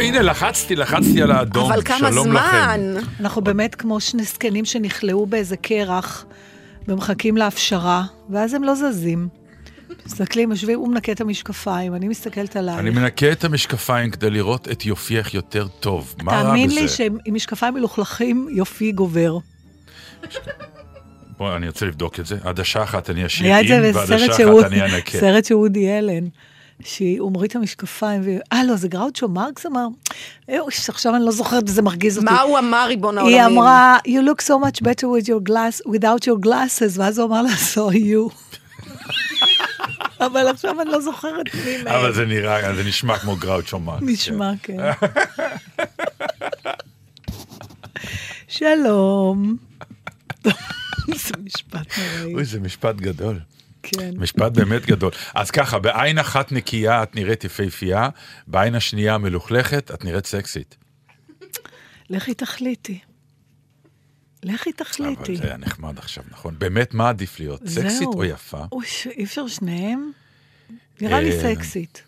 הנה, לחצתי, לחצתי על האדום. אבל כמה שלום זמן? לכם. אנחנו באמת כמו שני זקנים שנכלאו באיזה קרח ומחכים להפשרה, ואז הם לא זזים. מסתכלים, יושבים, הוא מנקה את המשקפיים, אני מסתכלת עליי. אני מנקה את המשקפיים כדי לראות את יופייך יותר טוב. מה רע בזה? תאמין לי שעם משקפיים מלוכלכים יופי גובר. בוא, אני רוצה לבדוק את זה. עדשה אחת אני אשאיר עם, ועדשה אחת אני אנקה. סרט של וודי אלן, שהוא מוריד את המשקפיים. אה לא, זה גראוצ'ו מרקס אמר, "אה, אוי, עכשיו אני לא זוכרת וזה מרגיז אותי. מה הוא אמר, ריבון העולמים? היא אמרה, you look so much better with your glass, without your glasses, ואז הוא אמר לה, so you. אבל עכשיו אני לא זוכרת מי מהם. אבל זה נראה, זה נשמע כמו גראוצ'ו מרקס. נשמע, כן. שלום. זה משפט נוראי. אוי, זה משפט גדול. כן. משפט באמת גדול. אז ככה, בעין אחת נקייה את נראית יפהפייה, בעין השנייה מלוכלכת את נראית סקסית. לכי תחליטי. לכי תחליטי. אבל זה היה נחמד עכשיו, נכון? באמת, מה עדיף להיות? סקסית. או יפה? אוי, אי אפשר שניהם? נראה לי אה, סקסית.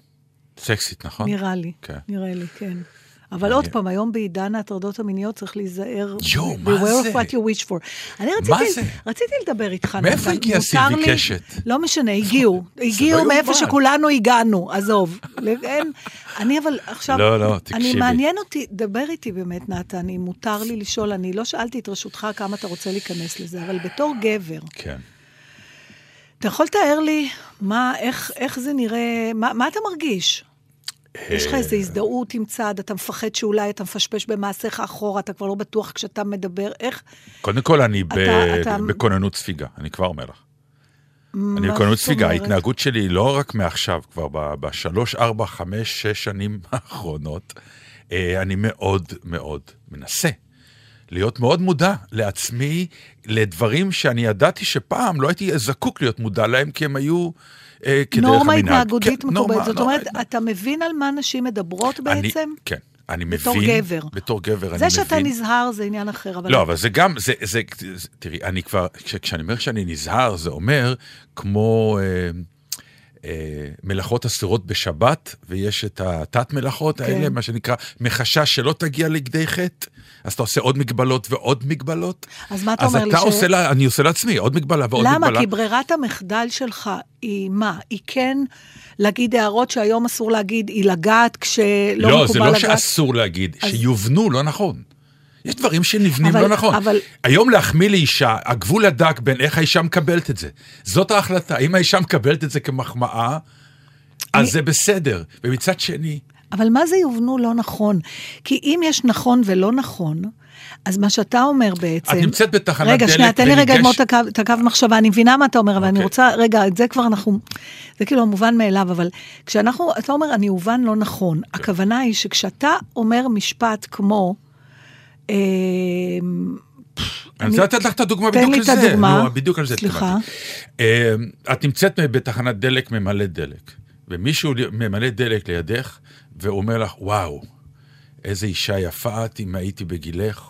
סקסית, נכון? נראה לי. כן. נראה לי, כן. אבל עוד פעם, היום בעידן ההטרדות המיניות צריך להיזהר. יואו, מה beware זה? of what you wish for. אני רציתי, לדבר איתך. מאיפה. הגיעה מותר סילבי קשת? לא משנה, הגיעו. הגיעו לא מאיפה יאומן. שכולנו הגענו, עזוב. אני אבל עכשיו, לא, לא, אני תקשיבי. מעניין אותי, דבר איתי באמת, נתן, אם מותר לי לשאול, אני לא שאלתי את רשותך כמה אתה רוצה להיכנס לזה, אבל בתור גבר, כן. אתה יכול לתאר לי מה, איך, איך זה נראה, מה, מה אתה מרגיש? יש לך איזו הזדהות עם צד, אתה מפחד שאולי אתה מפשפש במעשיך אחורה, אתה כבר לא בטוח כשאתה מדבר, איך? קודם כל, אני ב- אתה- אתה- בכוננות ספיגה, אני כבר אומר לך. אני בכוננות ספיגה? ההתנהגות שלי היא לא רק מעכשיו, כבר בשלוש, ארבע, חמש, שש שנים האחרונות, אה, אני מאוד מאוד מנסה להיות מאוד מודע לעצמי, לדברים שאני ידעתי שפעם לא הייתי זקוק להיות מודע להם, כי הם היו אה, כדרך המנהג. נורמה התנהגותית כן, מקובלת. נורמה, זאת נורמה. אומרת, אתה מבין על מה נשים מדברות אני- בעצם? כן, אני מבין. בתור גבר. בתור גבר, אני זה מבין. שאתה נזהר זה עניין אחר, אבל... לא, אבל זה גם, זה, זה, זה תראי, אני כבר, כש, כשאני אומר שאני נזהר, זה אומר כמו אה, אה, מלאכות אסורות בשבת, ויש את התת-מלאכות כן. האלה, מה שנקרא, מחשש שלא תגיע לכדי חטא, אז אתה עושה עוד מגבלות ועוד מגבלות. אז מה אתה אז אומר לי? אתה ש- לה, אני עושה לעצמי עוד מגבלה ועוד למה? מגבלה. כי ברירת המחדל שלך היא מה? היא כן להגיד הערות שהיום אסור להגיד, היא לגעת כשלא לא, מקובל זה לא לגעת? שאסור להגיד, אז- שיובנו לא נכון. יש דברים שנבנים אבל- לא נכון. אבל- היום להחמיא לאישה, הגבול הדק בין איך האישה מקבלת את זה. זאת ההחלטה. אם האישה מקבלת את זה כמחמאה, אז אני- זה בסדר. ומצד שני, אבל מה זה יובנו לא נכון? כי אם יש נכון ולא נכון, אז מה שאתה אומר בעצם... את נמצאת בתחנת רגע, דלק שנייה, תן לי רגע לגמור את הקו- מחשבה, אני מבינה מה אתה אומר, אבל אני אוקיי. רוצה, רגע, את זה כבר אנחנו, זה כאילו המובן מאליו, אבל כשאנחנו, אתה אומר, אני אובן לא נכון, כן. הכוונה היא שכשאתה אומר משפט כמו, אני רוצה לתת לך את הדוגמה תן בדיוק לי את לזה. הדוגמה. בדיוק על זה סליחה. התכוונתי. אה, את נמצאת בתחנת דלק ממלא דלק, ומישהו ממלא דלק לידך, והוא אומר לך, וואו, איזה אישה יפה את, אם הייתי בגילך,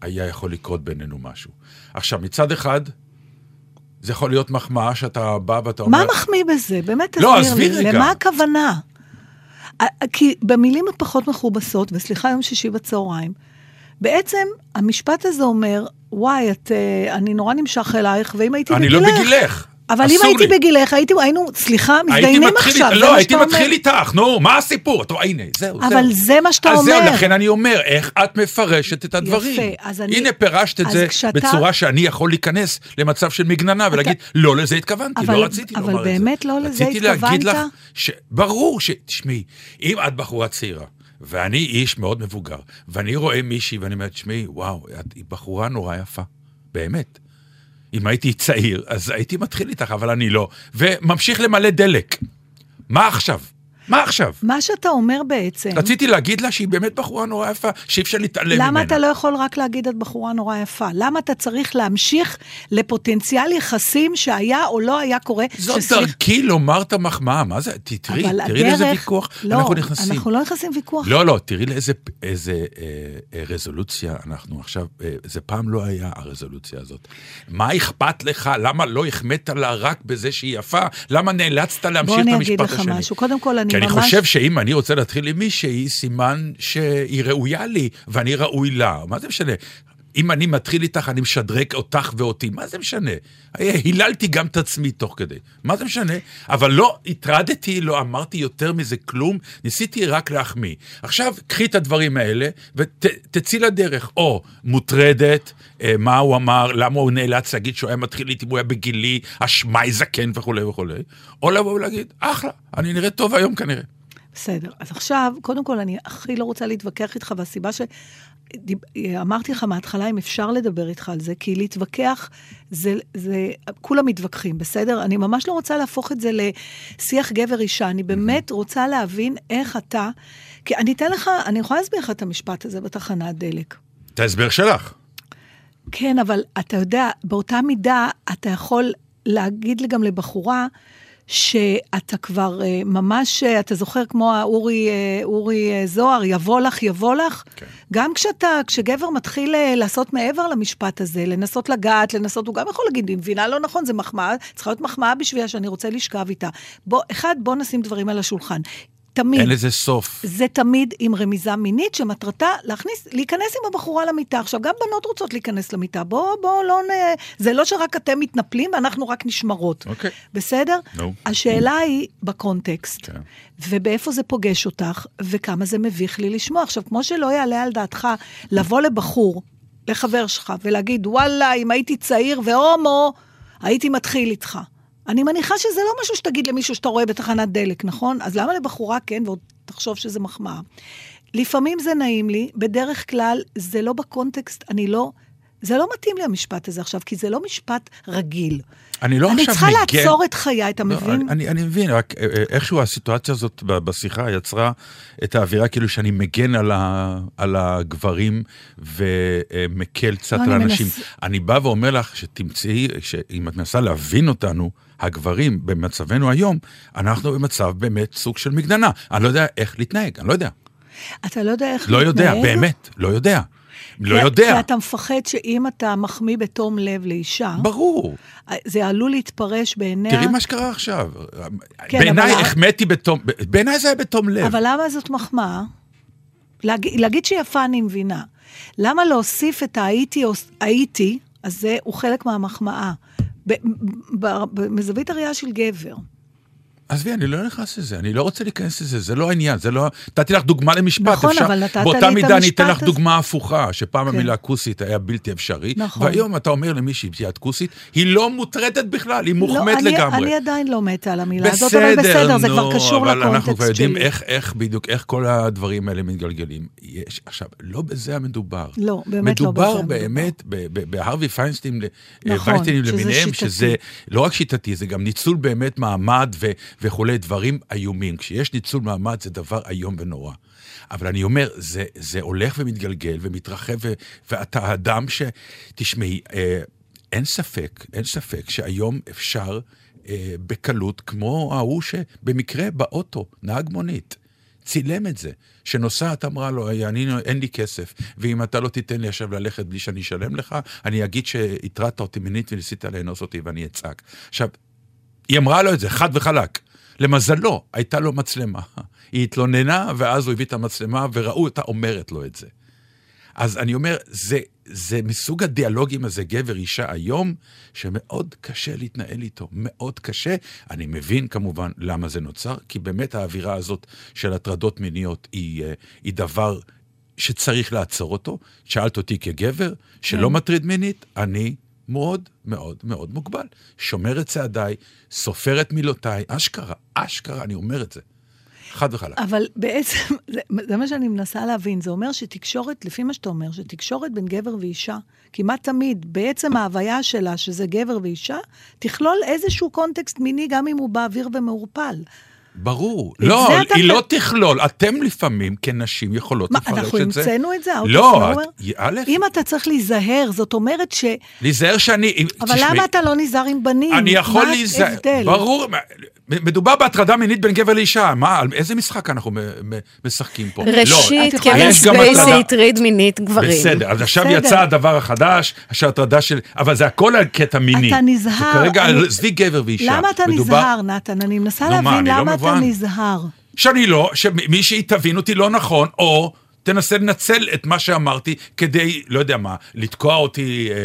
היה יכול לקרות בינינו משהו. עכשיו, מצד אחד, זה יכול להיות מחמאה שאתה בא ואתה אומר... מה מחמיא בזה? באמת לא, תסביר עזבי לי, רגע. למה הכוונה? כי במילים הפחות מכובסות, וסליחה, יום שישי בצהריים, בעצם המשפט הזה אומר, וואי, את, אה, אני נורא נמשך אלייך, ואם הייתי אני בגילך... לא בגילך. אבל אם הייתי לי. בגילך, הייתי, היינו, סליחה, מתדיינים עכשיו, לא, הייתי מתחיל. איתך, נו, מה הסיפור? אתה, הנה, זהו, זהו. אבל זה מה שאתה אז אומר. זהו, לכן אני אומר, איך את מפרשת את הדברים. יפה, אז אני- הנה, פירשת את אז זה כשאתה- בצורה שאני יכול להיכנס למצב של מגננה ולהגיד, לא לזה התכוונתי, אבל- לא רציתי אבל לומר את זה. באמת לא לזה רציתי להגיד לך, התכוונת? ש... ברור ש... תשמעי, אם את בחורה צעירה, ואני איש מאוד מבוגר, ואני רואה מישהי ואני אומר, תשמעי, וואו, את בחורה נורא יפה, באמת. אם הייתי צעיר, אז הייתי מתחיל איתך, אבל אני לא. וממשיך למלא דלק. מה עכשיו? מה עכשיו? מה שאתה אומר בעצם, רציתי להגיד לה שהיא באמת בחורה נורא יפה, שאי אפשר להתעלם ממנה. למה אתה לא יכול רק להגיד את בחורה נורא יפה? למה אתה צריך להמשיך לפוטנציאל יחסים שהיה או לא היה קורה? זאת שסליח- דרכי לומר את המחמאה, מה זה? תראי, תראי לאיזה הדרך- ויכוח לא, אנחנו נכנסים. אנחנו לא נכנסים ויכוח. לא, לא, תראי לאיזה איזה, אה, אה, רזולוציה אנחנו עכשיו, אה, זה פעם לא היה הרזולוציה הזאת. מה אכפת לך? למה לא החמאת לה רק בזה שהיא יפה? למה נאלצת להמשיך בוא את אני המשפט אגיד השני? לך משהו. קודם כל, אני כי אני ממש... חושב שאם אני רוצה להתחיל עם מישהי, סימן שהיא ראויה לי, ואני ראוי לה. מה זה משנה? אם אני מתחיל איתך, אני משדרג אותך ואותי, מה זה משנה? היללתי גם את עצמי תוך כדי, מה זה משנה? אבל לא הטרדתי, לא אמרתי יותר מזה כלום, ניסיתי רק להחמיא. עכשיו, קחי את הדברים האלה ותצאי לדרך. או מוטרדת, אה, מה הוא אמר, למה הוא נאלץ להגיד שהוא היה מתחיל איתי, הוא היה בגילי, אשמי זקן וכולי וכולי, או לבוא ולהגיד, אחלה, אני נראה טוב היום כנראה. בסדר. אז עכשיו, קודם כל, אני הכי לא רוצה להתווכח איתך, והסיבה ש... אמרתי לך מההתחלה, אם אפשר לדבר איתך על זה, כי להתווכח, זה, זה, כולם מתווכחים, בסדר? אני ממש לא רוצה להפוך את זה לשיח גבר-אישה, אני באמת רוצה להבין איך אתה, כי אני אתן לך, אני יכולה להסביר לך את המשפט הזה בתחנת דלק. את ההסבר שלך. כן, אבל אתה יודע, באותה מידה אתה יכול להגיד גם לבחורה, שאתה כבר uh, ממש, uh, אתה זוכר כמו האורי uh, אורי זוהר, יבוא לך, יבוא לך? כן. גם כשאתה, כשגבר מתחיל לעשות מעבר למשפט הזה, לנסות לגעת, לנסות, הוא גם יכול להגיד, היא מבינה לא נכון, זה מחמאה, צריכה להיות מחמאה בשבילה שאני רוצה לשכב איתה. בוא, אחד, בוא נשים דברים על השולחן. תמיד. אין לזה סוף. זה תמיד עם רמיזה מינית שמטרתה להכניס, להיכנס עם הבחורה למיטה. עכשיו, גם בנות רוצות להיכנס למיטה. בוא, בוא, לא נ... זה לא שרק אתם מתנפלים ואנחנו רק נשמרות. אוקיי. בסדר? No. השאלה היא בקונטקסט, okay. כן. ובאיפה זה פוגש אותך, וכמה זה מביך לי לשמוע. עכשיו, כמו שלא יעלה על דעתך לבוא לבחור, לחבר שלך, ולהגיד, וואלה, אם הייתי צעיר והומו, הייתי מתחיל איתך. אני מניחה שזה לא משהו שתגיד למישהו שאתה רואה בתחנת דלק, נכון? אז למה לבחורה כן, ועוד תחשוב שזה מחמאה? לפעמים זה נעים לי, בדרך כלל זה לא בקונטקסט, אני לא... זה לא מתאים לי המשפט הזה עכשיו, כי זה לא משפט רגיל. אני לא אני עכשיו צריכה מגן... לעצור את חיי, אתה לא, מבין? אני, אני, אני מבין, רק אה, אה, איכשהו הסיטואציה הזאת בשיחה יצרה את האווירה כאילו שאני מגן על, ה, על הגברים ומקל קצת לא, על אני. מנס- אני בא ואומר לך שתמצאי, שאם את מנסה להבין אותנו, הגברים במצבנו היום, אנחנו במצב באמת סוג של מגננה. אני לא יודע איך להתנהג, אני לא יודע. אתה לא יודע איך לא יודע, להתנהג? באמת, לא יודע. לא כי- יודע. כי אתה מפחד שאם אתה מחמיא בתום לב לאישה, ברור. זה עלול להתפרש בעיניה. תראי מה שקרה עכשיו. כן, בעיניי אבל- החמאתי בתום, בעיניי זה היה בתום לב. אבל למה זאת מחמאה? להגיד, להגיד שיפה אני מבינה. למה להוסיף את ההייתי, הייתי, אז זה, הוא חלק מהמחמאה. מזווית הראייה של גבר. עזבי, אני לא נכנס לזה, אני לא רוצה להיכנס לזה, זה לא העניין, זה לא... נתתי לך דוגמה למשפט, נכון, אפשר... אבל נתת לי באותה את מידה אני אתן לך המשפט הזה. דוגמה הפוכה, שפעם כן. המילה כוסית היה בלתי אפשרי, נכון. והיום אתה אומר למישהי, את כוסית, היא לא מוטרדת בכלל, היא מוחמאת לא, לגמרי. אני עדיין לא מתה על המילה הזאת, אבל בסדר, זה כבר קשור אבל אנחנו לקונטקסט כבר יודעים שלי. איך, איך בדיוק, איך כל הדברים האלה מתגלגלים. יש, עכשיו, לא בזה המדובר. לא, באמת לא בזה מדובר המדובר. באמת ב- ב- בהרווי פיינסטין, נכון, ויינסטיינים שזה למיניהם. שזה לא רק שיטתי, זה גם ניצול באמת מעמד ו- וכולי, דברים איומים. כשיש ניצול מעמד זה דבר איום ונורא. אבל אני אומר, זה, זה הולך ומתגלגל ומתרחב, ואתה אדם ש... תשמעי, אה, אין ספק, אין ספק שהיום אפשר אה, בקלות, כמו ההוא שבמקרה באוטו, נהג מונית. צילם את זה, שנוסעת אמרה לו, אני, אין לי כסף, ואם אתה לא תיתן לי עכשיו ללכת בלי שאני אשלם לך, אני אגיד שהטרדת אותי מינית וניסית לאנוס אותי ואני אצעק. עכשיו, היא אמרה לו את זה, חד וחלק. למזלו, הייתה לו מצלמה. היא התלוננה, ואז הוא הביא את המצלמה, וראו אותה אומרת לו את זה. אז אני אומר, זה, זה מסוג הדיאלוגים הזה, גבר, אישה היום, שמאוד קשה להתנהל איתו, מאוד קשה. אני מבין כמובן למה זה נוצר, כי באמת האווירה הזאת של הטרדות מיניות היא, אה, היא דבר שצריך לעצור אותו. שאלת אותי כגבר, שלא כן. מטריד מינית, אני מאוד מאוד מאוד מוגבל. שומר את צעדיי, סופר את מילותיי, אשכרה, אשכרה, אני אומר את זה. חד וחלק. אבל בעצם, זה, זה מה שאני מנסה להבין, זה אומר שתקשורת, לפי מה שאתה אומר, שתקשורת בין גבר ואישה, כמעט תמיד, בעצם ההוויה שלה, שזה גבר ואישה, תכלול איזשהו קונטקסט מיני, גם אם הוא באוויר ומעורפל. ברור. לא, היא לא תכלול. אתם לפעמים, כנשים, יכולות מה, לפרש אנחנו את זה. המצאנו את זה? לא, א', אם אתה צריך להיזהר, זאת אומרת ש... להיזהר שאני... אבל תשמעי, למה אתה לא נזהר עם בנים? אני יכול מה להיזהר. ההבדל? ברור. מה- מדובר בהטרדה מינית בין גבר לאישה. מה, על איזה משחק אנחנו משחקים פה? ראשית, את יכולה- קווין יש גם ספייסי הטריד מינית גברים. בסדר, אז עכשיו בסדר. יצא הדבר החדש, שההטרדה של... אבל זה הכל על קטע מיני. אתה נזהר. זה כרגע, אני- עזבי גבר ואישה. למה אתה מדובר- נזהר, נתן? אני מנסה מה, להבין אני לא למה אתה? נזהר. שאני לא, שמישהי תבין אותי לא נכון, או תנסה לנצל את מה שאמרתי כדי, לא יודע מה, לתקוע אותי, אה,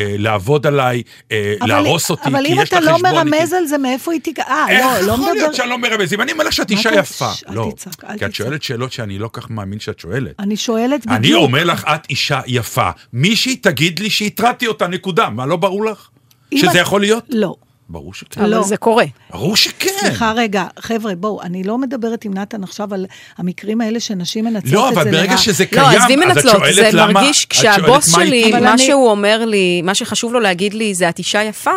אה, לעבוד עליי, אה, אבל- להרוס אותי, אבל כי אם יש אתה לה לא חשבון מרמז איתי. על זה, מאיפה היא תיגע? אה, איך לא, לא יכול מדבר... להיות שאני לא מרמז? אם אני אומר לך שאת אישה אתה- יפה. לא, כי את. שואלת שאלות שאני לא כך מאמין שאת שואלת. אני שואלת בדיוק. אני אומר לך, את אישה יפה. מישהי תגיד לי שהטרדתי אותה, נקודה. מה, לא ברור לך? אם שזה יכול להיות? לא. ברור שכן. אבל לא. זה קורה. ברור שכן. סליחה רגע, חבר'ה, בואו, אני לא מדברת עם נתן עכשיו על המקרים האלה שנשים מנצלות את זה לא, לרעה. אבל ברגע שזה לא, קיים, עזבי אז את מנצלות, שואלת זה למה... מרגיש, את שואלת כשהבוס שלי, מה אני- שהוא אומר לי, מה שחשוב לו להגיד לי זה את אישה יפה,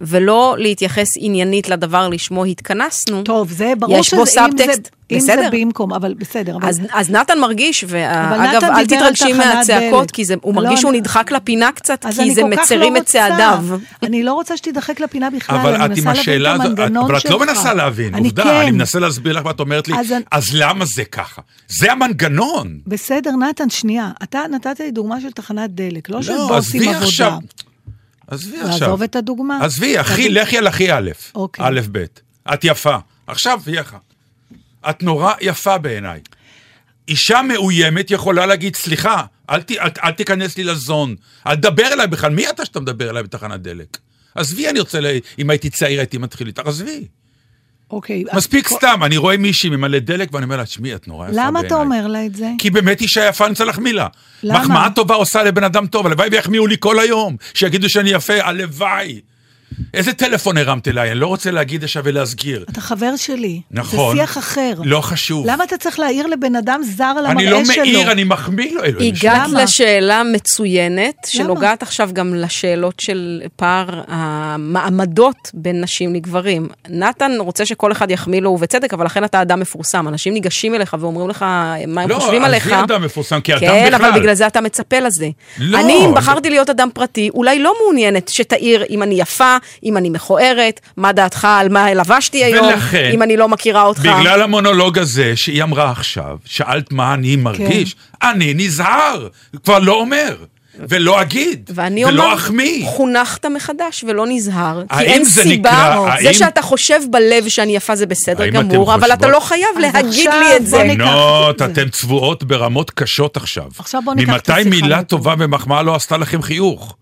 ולא להתייחס עניינית לדבר לשמו התכנסנו. טוב, זה ברור יש בו שזה, אם זה- סאבטקסט, אם זה בסדר. במקום, אבל בסדר. אבל... אז, אז נתן מרגיש, ואגב, אל תתרגשי מהצעקות, דלק. כי זה, הוא לא, מרגיש שהוא אני- נדחק לפינה קצת, כי זה מצרים לא את צעדיו. אני לא רוצה שתידחק לפינה בכלל, אבל אני את עם מנסה להבין את המנגנון אבל שלך. את לא מנסה להבין, אני עובדה, כן. אני מנסה להסביר לך ואת אומרת לי, אז אני- אז למה זה ככה? זה המנגנון. בסדר, נתן, שנייה. אתה נתת לי דוגמה של תחנת דלק, לא של לא, בוסים עבודה. עזבי עכשיו. לעזוב את הדוגמה. עזבי, אחי, לכי על אחי א', אוקיי. א', ב'. את יפה. עכשיו, יחה. את נורא יפה בעיניי. אישה מאוימת יכולה להגיד, סליחה, אל, ת, אל, אל תיכנס לי לזון, אל תדבר אליי בכלל, מי אתה שאתה מדבר אליי בתחנת דלק? עזבי, אני רוצה, ל... אם הייתי צעיר הייתי מתחיל איתך, עזבי. אוקיי. אז מספיק כל- סתם, אני רואה מישהי ממלא דלק ואני אומר לה, תשמעי, את נורא יפה בעיניי. למה אתה אומר לה את זה? כי באמת אישה יפה, אני רוצה להחמיא לה. למה? מחמאה טובה עושה לבן אדם טוב, הלוואי ויחמיאו לי כל היום, שיגידו שאני יפה, הלוואי. איזה טלפון הרמת אליי, אני לא רוצה להגיד עכשיו ולהסגיר. אתה חבר שלי. נכון. זה שיח אחר. לא חשוב. למה אתה צריך להעיר לבן אדם זר על המראה אני שלו? לא מעיר, אני מחמיא לו, אלוהים. הגעת למה? לשאלה מצוינת, שנוגעת עכשיו גם לשאלות של פער המעמדות בין נשים לגברים. נתן רוצה שכל אחד יחמיא לו, ובצדק, אבל לכן אתה אדם מפורסם. אנשים ניגשים אליך ואומרים לך מה הם לא, חושבים עזבי עליך. אדם מפורסם, כי אדם כן, בכלל. אבל בגלל זה אתה מצפה לזה. לא, אני, אם אני- בחרתי להיות אדם פרטי, אולי לא מעוניינת שתעיר אם אני יפה, אם אני מכוערת, מה דעתך על מה לבשתי היום, ולכן, אם אני לא מכירה אותך. בגלל המונולוג הזה שהיא אמרה עכשיו, שאלת מה אני מרגיש, כן. אני נזהר, כבר לא אומר, ולא אגיד, ואני ולא אומר, אחמיא. חונכת מחדש ולא נזהר, כי אין זה סיבה, נקרא- זה האם- שאתה חושב בלב שאני יפה זה בסדר גמור, אבל אתה חושבות- לא חייב להגיד לי את זה. בנות, את זה. אתן צבועות ברמות קשות עכשיו. עכשיו בוא ניקח את ממתי השיחה מילה לפה. טובה ומחמאה לא עשתה לכם חיוך?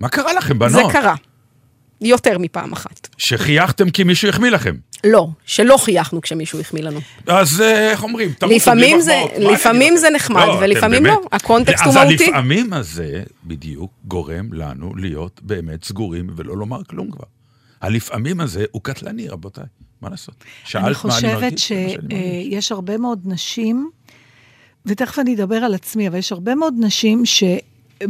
מה קרה לכם, זה בנות? קרה. יותר מפעם אחת. שחייכתם כי מישהו החמיא לכם. לא, שלא חייכנו כשמישהו החמיא לנו. אז אה, איך אומרים? לפעמים זה- אני לפעמים זה? נחמד, לא, ולפעמים באמת- לא. הקונטקסט הוא אז מהותי. הלפעמים הזה בדיוק גורם לנו להיות באמת סגורים ולא לומר כלום כבר. הלפעמים הזה הוא קטלני, רבותיי. מה לעשות? שאלת אני מה אני חושבת מרגיש, שאני מרגיש. שיש הרבה מאוד נשים, ותכף אני אדבר על עצמי, אבל יש הרבה מאוד נשים ש...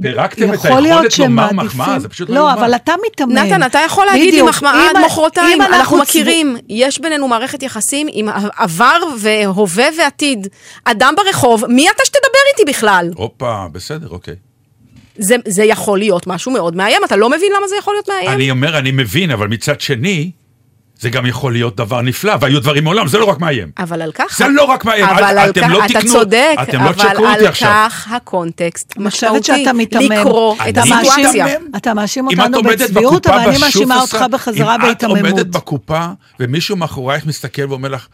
פירקתם את היכולת לומר מעדיפים- מחמאה, זה פשוט לא לא, יאומן. אבל אתה מתאמן. נתן, אתה יכול להגיד לי. מחמאה עד מחרתיים, אנחנו מכירים, יש בינינו מערכת יחסים עם עבר והווה ועתיד. אדם ברחוב, מי אתה שתדבר איתי בכלל? הופה, בסדר, אוקיי. זה, זה יכול להיות משהו מאוד מאיים, אתה לא מבין למה זה יכול להיות מאיים? אני אומר, אני מבין, אבל מצד שני, זה גם יכול להיות דבר נפלא, והיו דברים מעולם, זה לא רק מאיים. אבל על כך... זה לא רק מאיים, אבל אל- על אתם כך- לא אתה תקנו- צודק, אתם לא אבל תשקרו אותי על עכשיו. כך הקונטקסט אני חושבת משמעותי. לקרוא את אתה הסיטואציה. אתה מאשים אותנו בצביעות, אבל אני מאשימה אותך בחזרה אם את בהיתממות. עומדת בקופה ומישהו מאחורייך מסתכל ואומר לך,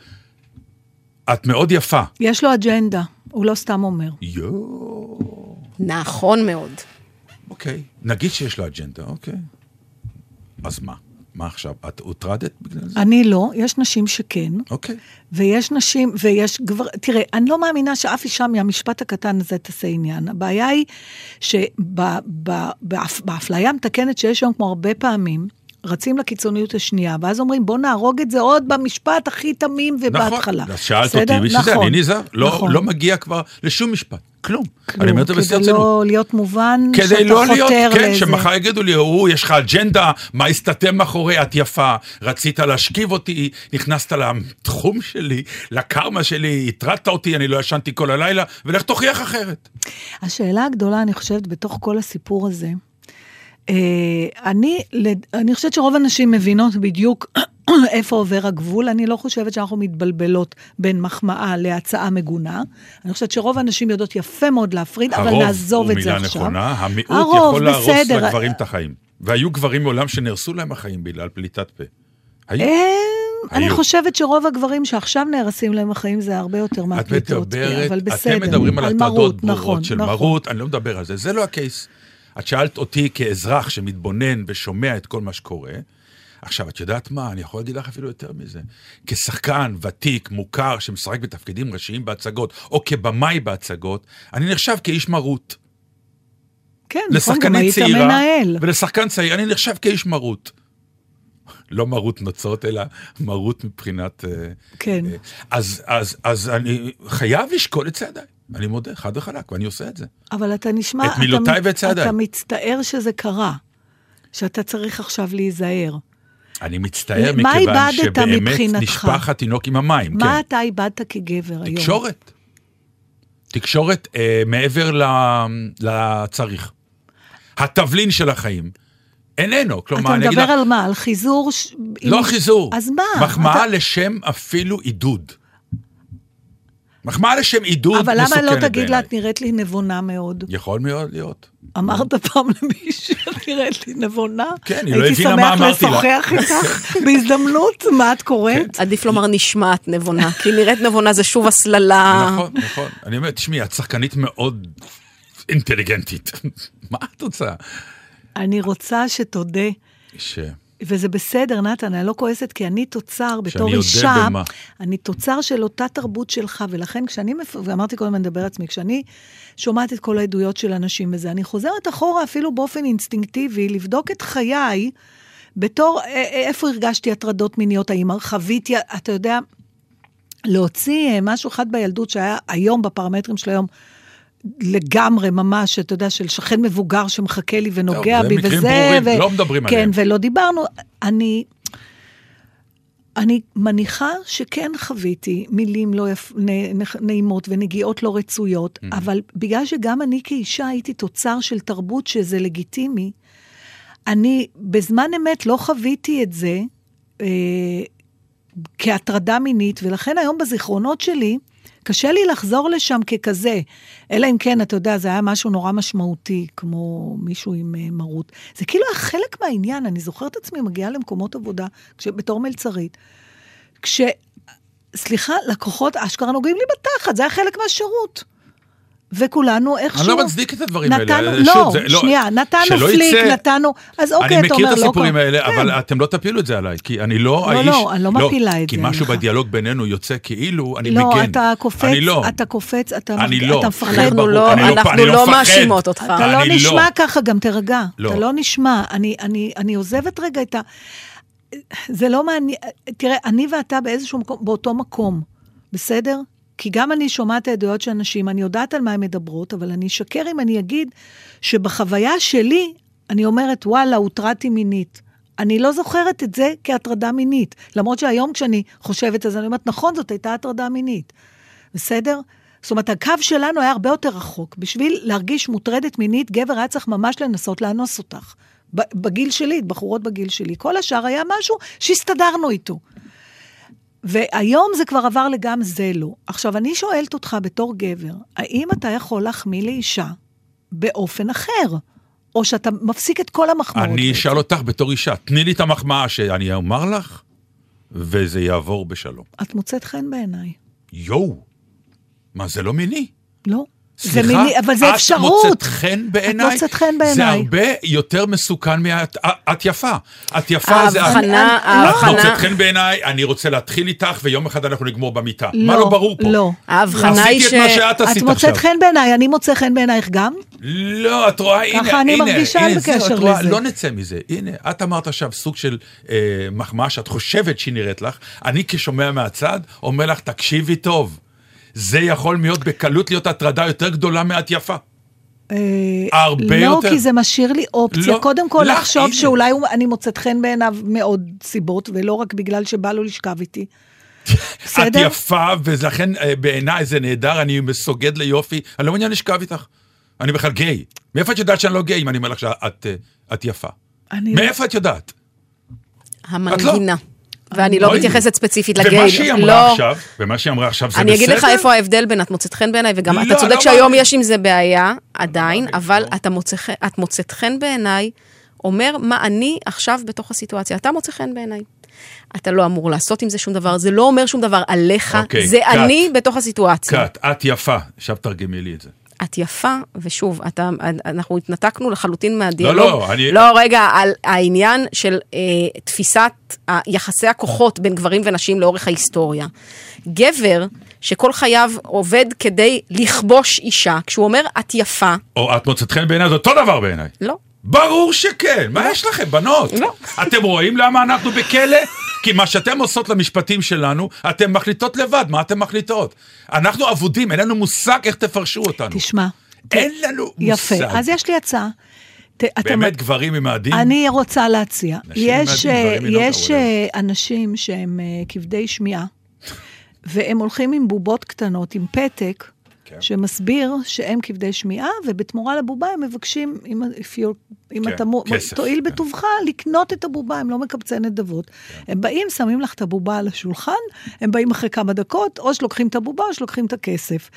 את מאוד יפה. יש לו אג'נדה, הוא לא סתם אומר. יואו. נכון מאוד. אוקיי, נגיד שיש לו אג'נדה, אוקיי. אז מה? מה עכשיו? את הוטרדת בגלל זה? אני לא, יש נשים שכן, אוקיי. ויש נשים, ויש גבר... תראה, אני לא מאמינה שאף אישה מהמשפט הקטן הזה תעשה עניין. הבעיה היא שבאפליה המתקנת שיש היום, כמו הרבה פעמים, רצים לקיצוניות השנייה, ואז אומרים, בוא נהרוג את זה עוד במשפט הכי תמים ובהתחלה. נכון, אז שאלת בסדר? אותי, בשביל זה נכון, אני נזהר. לא, נכון. לא מגיע כבר לשום משפט, כלום. אני כלום, אומר את זה בשיא כדי הרצינות. לא להיות מובן כדי שאתה לא להיות, חותר כן, לאיזה... שמחר יגידו לי, הוא, יש לך אג'נדה, מה הסתתר מאחורי, את יפה, רצית להשכיב אותי, נכנסת לתחום שלי, לקרמה שלי, הטרדת אותי, אני לא ישנתי כל הלילה, ולך תוכיח אחרת. השאלה הגדולה, אני חושבת, בתוך כל הסיפור הזה, אני, לד- אני חושבת שרוב הנשים מבינות בדיוק איפה עובר הגבול. אני לא חושבת שאנחנו מתבלבלות בין מחמאה להצעה מגונה. אני חושבת שרוב הנשים יודעות יפה מאוד להפריד, אבל נעזוב את זה הרוב עכשיו. הוא מילה נכונה, המיעוט הרוב, יכול להרוס בסדר. לגברים את החיים. והיו גברים מעולם שנהרסו להם החיים בגלל פליטת פה. היו. אה, אני. חושבת שרוב הגברים שעכשיו נהרסים להם החיים זה הרבה יותר מהפליטות, אבל בסדר. אתם מדברים על הטרדות ברורות נכון, של נכון. מרות, אני לא מדבר על זה, זה לא הקייס. את שאלת אותי כאזרח שמתבונן ושומע את כל מה שקורה. עכשיו, את יודעת מה? אני יכול להגיד לך אפילו יותר מזה. כשחקן ותיק, מוכר, שמשחק בתפקידים ראשיים בהצגות, או כבמאי בהצגות, אני נחשב כאיש מרות. כן, נכון, גם היית צעירה, מנהל. ולשחקן צעיר, אני נחשב כאיש מרות. לא מרות נוצות, אלא מרות מבחינת... אה, כן. אה, אז, אז, אז אני חייב לשקול את צעדיי, אני מודה, חד וחלק, ואני עושה את זה. אבל אתה נשמע... את אתה מילותיי ואת צעדיי. אתה מצטער שזה קרה, שאתה צריך עכשיו להיזהר. אני מצטער מכיוון שבאמת? נשפך התינוק עם המים, מה כן. אתה איבדת כגבר היום? תקשורת. תקשורת אה, מעבר ל, לצריך. התבלין של החיים איננו, כלומר, אתה אני אגיד מדבר לך, על מה? על חיזור? ש- לא עם- חיזור. אז מה? מחמאה אתה- לשם אפילו עידוד. מחמאה לשם עידוד אבל מסוכנת למה לא תגיד לה, בעיניי. את נראית לי נבונה מאוד? יכול מאוד להיות. אמרת פעם למישהו, את נראית לי נבונה? כן, היא לא הבינה מה אמרתי לה. הייתי שמח לשוחח איתך בהזדמנות, מה את קוראת? עדיף לומר נשמעת נבונה, כי נראית נבונה זה שוב הסללה. נכון, נכון. אני אומר, תשמעי, את שחקנית מאוד אינטליגנטית. מה את רוצה? אני רוצה שתודה, ש... וזה בסדר, נתן, אני לא כועסת, כי אני תוצר, בתור אישה, במה. אני תוצר של אותה תרבות שלך, ולכן כשאני, ואמרתי קודם, אני מדבר עצמי, כשאני שומעת את כל העדויות של אנשים וזה, אני חוזרת אחורה אפילו באופן אינסטינקטיבי, לבדוק את חיי, בתור, איפה הרגשתי הטרדות מיניות, האם חוויתי, אתה יודע, להוציא אה, משהו אחד בילדות שהיה היום בפרמטרים של היום, לגמרי, ממש, אתה יודע, של שכן מבוגר שמחכה לי ונוגע זה בי מקרים וזה. ברורים, לא מדברים כן, עליהם. ולא דיברנו. אני, אני מניחה שכן חוויתי מילים לא יפ... נ... נ- נעימות ונגיעות לא רצויות, Mm-hmm. אבל בגלל שגם אני כאישה הייתי תוצר של תרבות שזה לגיטימי, אני בזמן אמת לא חוויתי את זה אה, כהטרדה מינית, ולכן היום בזיכרונות שלי, קשה לי לחזור לשם ככזה. אלא אם כן, אתה יודע, זה היה משהו נורא משמעותי, כמו מישהו עם אה, מרות. זה כאילו היה חלק מהעניין, אני זוכרת עצמי מגיעה למקומות עבודה, כש, בתור מלצרית, כש... סליחה, לקוחות אשכרה נוגעים לי בתחת, זה היה חלק מהשירות. וכולנו איכשהו... אני לא מצדיק את הדברים האלה. נתנו, אה, לא, שוב, זה שנייה, נתנו פליק, יצא- נתנו... אז אוקיי, אני אתה מכיר אומר, את לא הסיפורים קרה. האלה, כן. אבל אתם לא תפילו את זה עליי, כי אני לא לא, האיש... לא, אני לא מפילה את כי זה משהו עליך. בדיאלוג בינינו יוצא כאילו אני לא, מגן. אתה קופץ, אני לא. אתה קופץ, אתה, אני מרג- לא. אתה מפחד. ברור, אנחנו לא, אני לא- אנחנו אני לא לא מפחד. מאשימות אותך. אתה לא אני נשמע לא. ככה, גם תירגע. לא. אתה לא נשמע. אני, אני, אני עוזבת רגע את ה... זה לא מעניין, תראה, אני ואתה באיזשהו מקום, באותו מקום, בסדר? כי גם אני שומעת העדויות של אנשים, אני יודעת על מה הן מדברות, אבל אני אשקר אם אני אגיד שבחוויה שלי, אני אומרת, וואלה, הוטרדתי מינית. אני לא זוכרת את זה כהטרדה מינית. למרות שהיום כשאני חושבת על זה, אני אומרת, נכון, זאת הייתה הטרדה מינית. בסדר? זאת אומרת, הקו שלנו היה הרבה יותר רחוק. בשביל להרגיש מוטרדת מינית, גבר היה צריך ממש לנסות לאנוס אותך. בגיל שלי, בחורות בגיל שלי. כל השאר היה משהו שהסתדרנו איתו. והיום זה כבר עבר לגם זה לא. עכשיו, אני שואלת אותך בתור גבר, האם אתה יכול להחמיא לאישה באופן אחר? או שאתה מפסיק את כל המחמאות? אני אשאל אותך בתור אישה, תני לי את המחמאה שאני אומר לך, וזה יעבור בשלום. את מוצאת חן בעיניי. יואו, מה זה לא מיני? לא? זה סליחה, מיני, אבל זה אפשרות. את מוצאת חן בעיניי? מוצאת חן זה בעיניי. הרבה יותר מסוכן מאת... את יפה. את יפה זה... ההבחנה, את ההבחנה, מוצאת חן בעיניי, אני רוצה להתחיל איתך, ויום אחד אנחנו נגמור במיטה. מה לא, לא ברור פה? לא. ההבחנה היא עשיתי ש... את מה שאת את עשית מוצאת עכשיו. חן בעיניי, אני מוצא חן בעינייך גם? לא, את רואה, הנה, אני הנה, מרגישה הנה, זהו, בקשר את רואה, לזה. לא נצא מזה. הנה, את אמרת עכשיו סוג של אה, מחמאה שאת חושבת שהיא נראית לך, אני כשומע מהצד, אומר לך, תקשיבי טוב, זה יכול מאוד בקלות להיות הטרדה יותר גדולה מאת יפה. אה, הרבה לא, יותר. כי זה משאיר לי אופציה. לא, קודם כל לך, לחשוב הנה. שאולי הוא- אני מוצאת חן בעיניו מעוד סיבות, ולא רק בגלל שבא לו לשכב איתי. את? יפה, ולכן אה, בעיניי זה נהדר, אני מסוגד ליופי, אני לא מעוניין לשכב איתך. אני בכלל גיי. מאיפה את יודעת שאני לא גיי אם אני אומר לך שאת אה, את יפה? מאיפה את יודעת? המנגינה. ואני לא. מתייחסת ספציפית ומה לגייד. שהיא אמרה לא. עכשיו, ומה שהיא אמרה עכשיו זה בסדר? אני אגיד לך איפה ההבדל בין את מוצאת חן בעיניי, וגם לא, אתה צודק לא שהיום. יש עם זה בעיה, עדיין, מאמין, אבל לא. אתה מוצא את מוצאת חן בעיניי, אומר מה אני עכשיו בתוך הסיטואציה. אתה מוצא חן בעיניי. אתה לא אמור לעשות עם זה שום דבר, זה לא אומר שום דבר עליך, אוקיי, זה קאט. אני בתוך הסיטואציה. קאט, את יפה. עכשיו תרגמי לי את זה. את יפה, ושוב, אתה, אנחנו התנתקנו לחלוטין מהדיאלוג. לא, אני- לא, רגע, על העניין של אה, תפיסת יחסי הכוחות בין גברים ונשים לאורך ההיסטוריה. גבר שכל חייו עובד כדי לכבוש אישה, כשהוא אומר, את יפה, או את מוצאת חן בעיניי, זה אותו דבר בעיניי. לא. ברור שכן, מה יש לכם, בנות? לא. אתם רואים למה אנחנו בכלא? כי מה שאתם עושות למשפטים שלנו, אתן מחליטות לבד, מה אתן מחליטות? אנחנו אבודים, אין לנו מושג איך תפרשו אותנו. תשמע. אין לנו מושג. יפה, אז יש לי הצעה. ת, אתה- באמת גברים עם מאדים? אני רוצה להציע. יש, דברים יש מנות, אה, אנשים שהם אה, כבדי שמיעה, והם הולכים עם בובות קטנות, עם פתק, כן. שמסביר שהם כבדי שמיעה, ובתמורה לבובה הם מבקשים, אם, if you're, אם כן, אתה כסף, תואיל כן. בטובך, לקנות את הבובה, הם לא מקבצי נדבות. הם באים, שמים לך את הבובה על השולחן, הם באים אחרי כמה דקות, או שלוקחים את הבובה או שלוקחים את הכסף.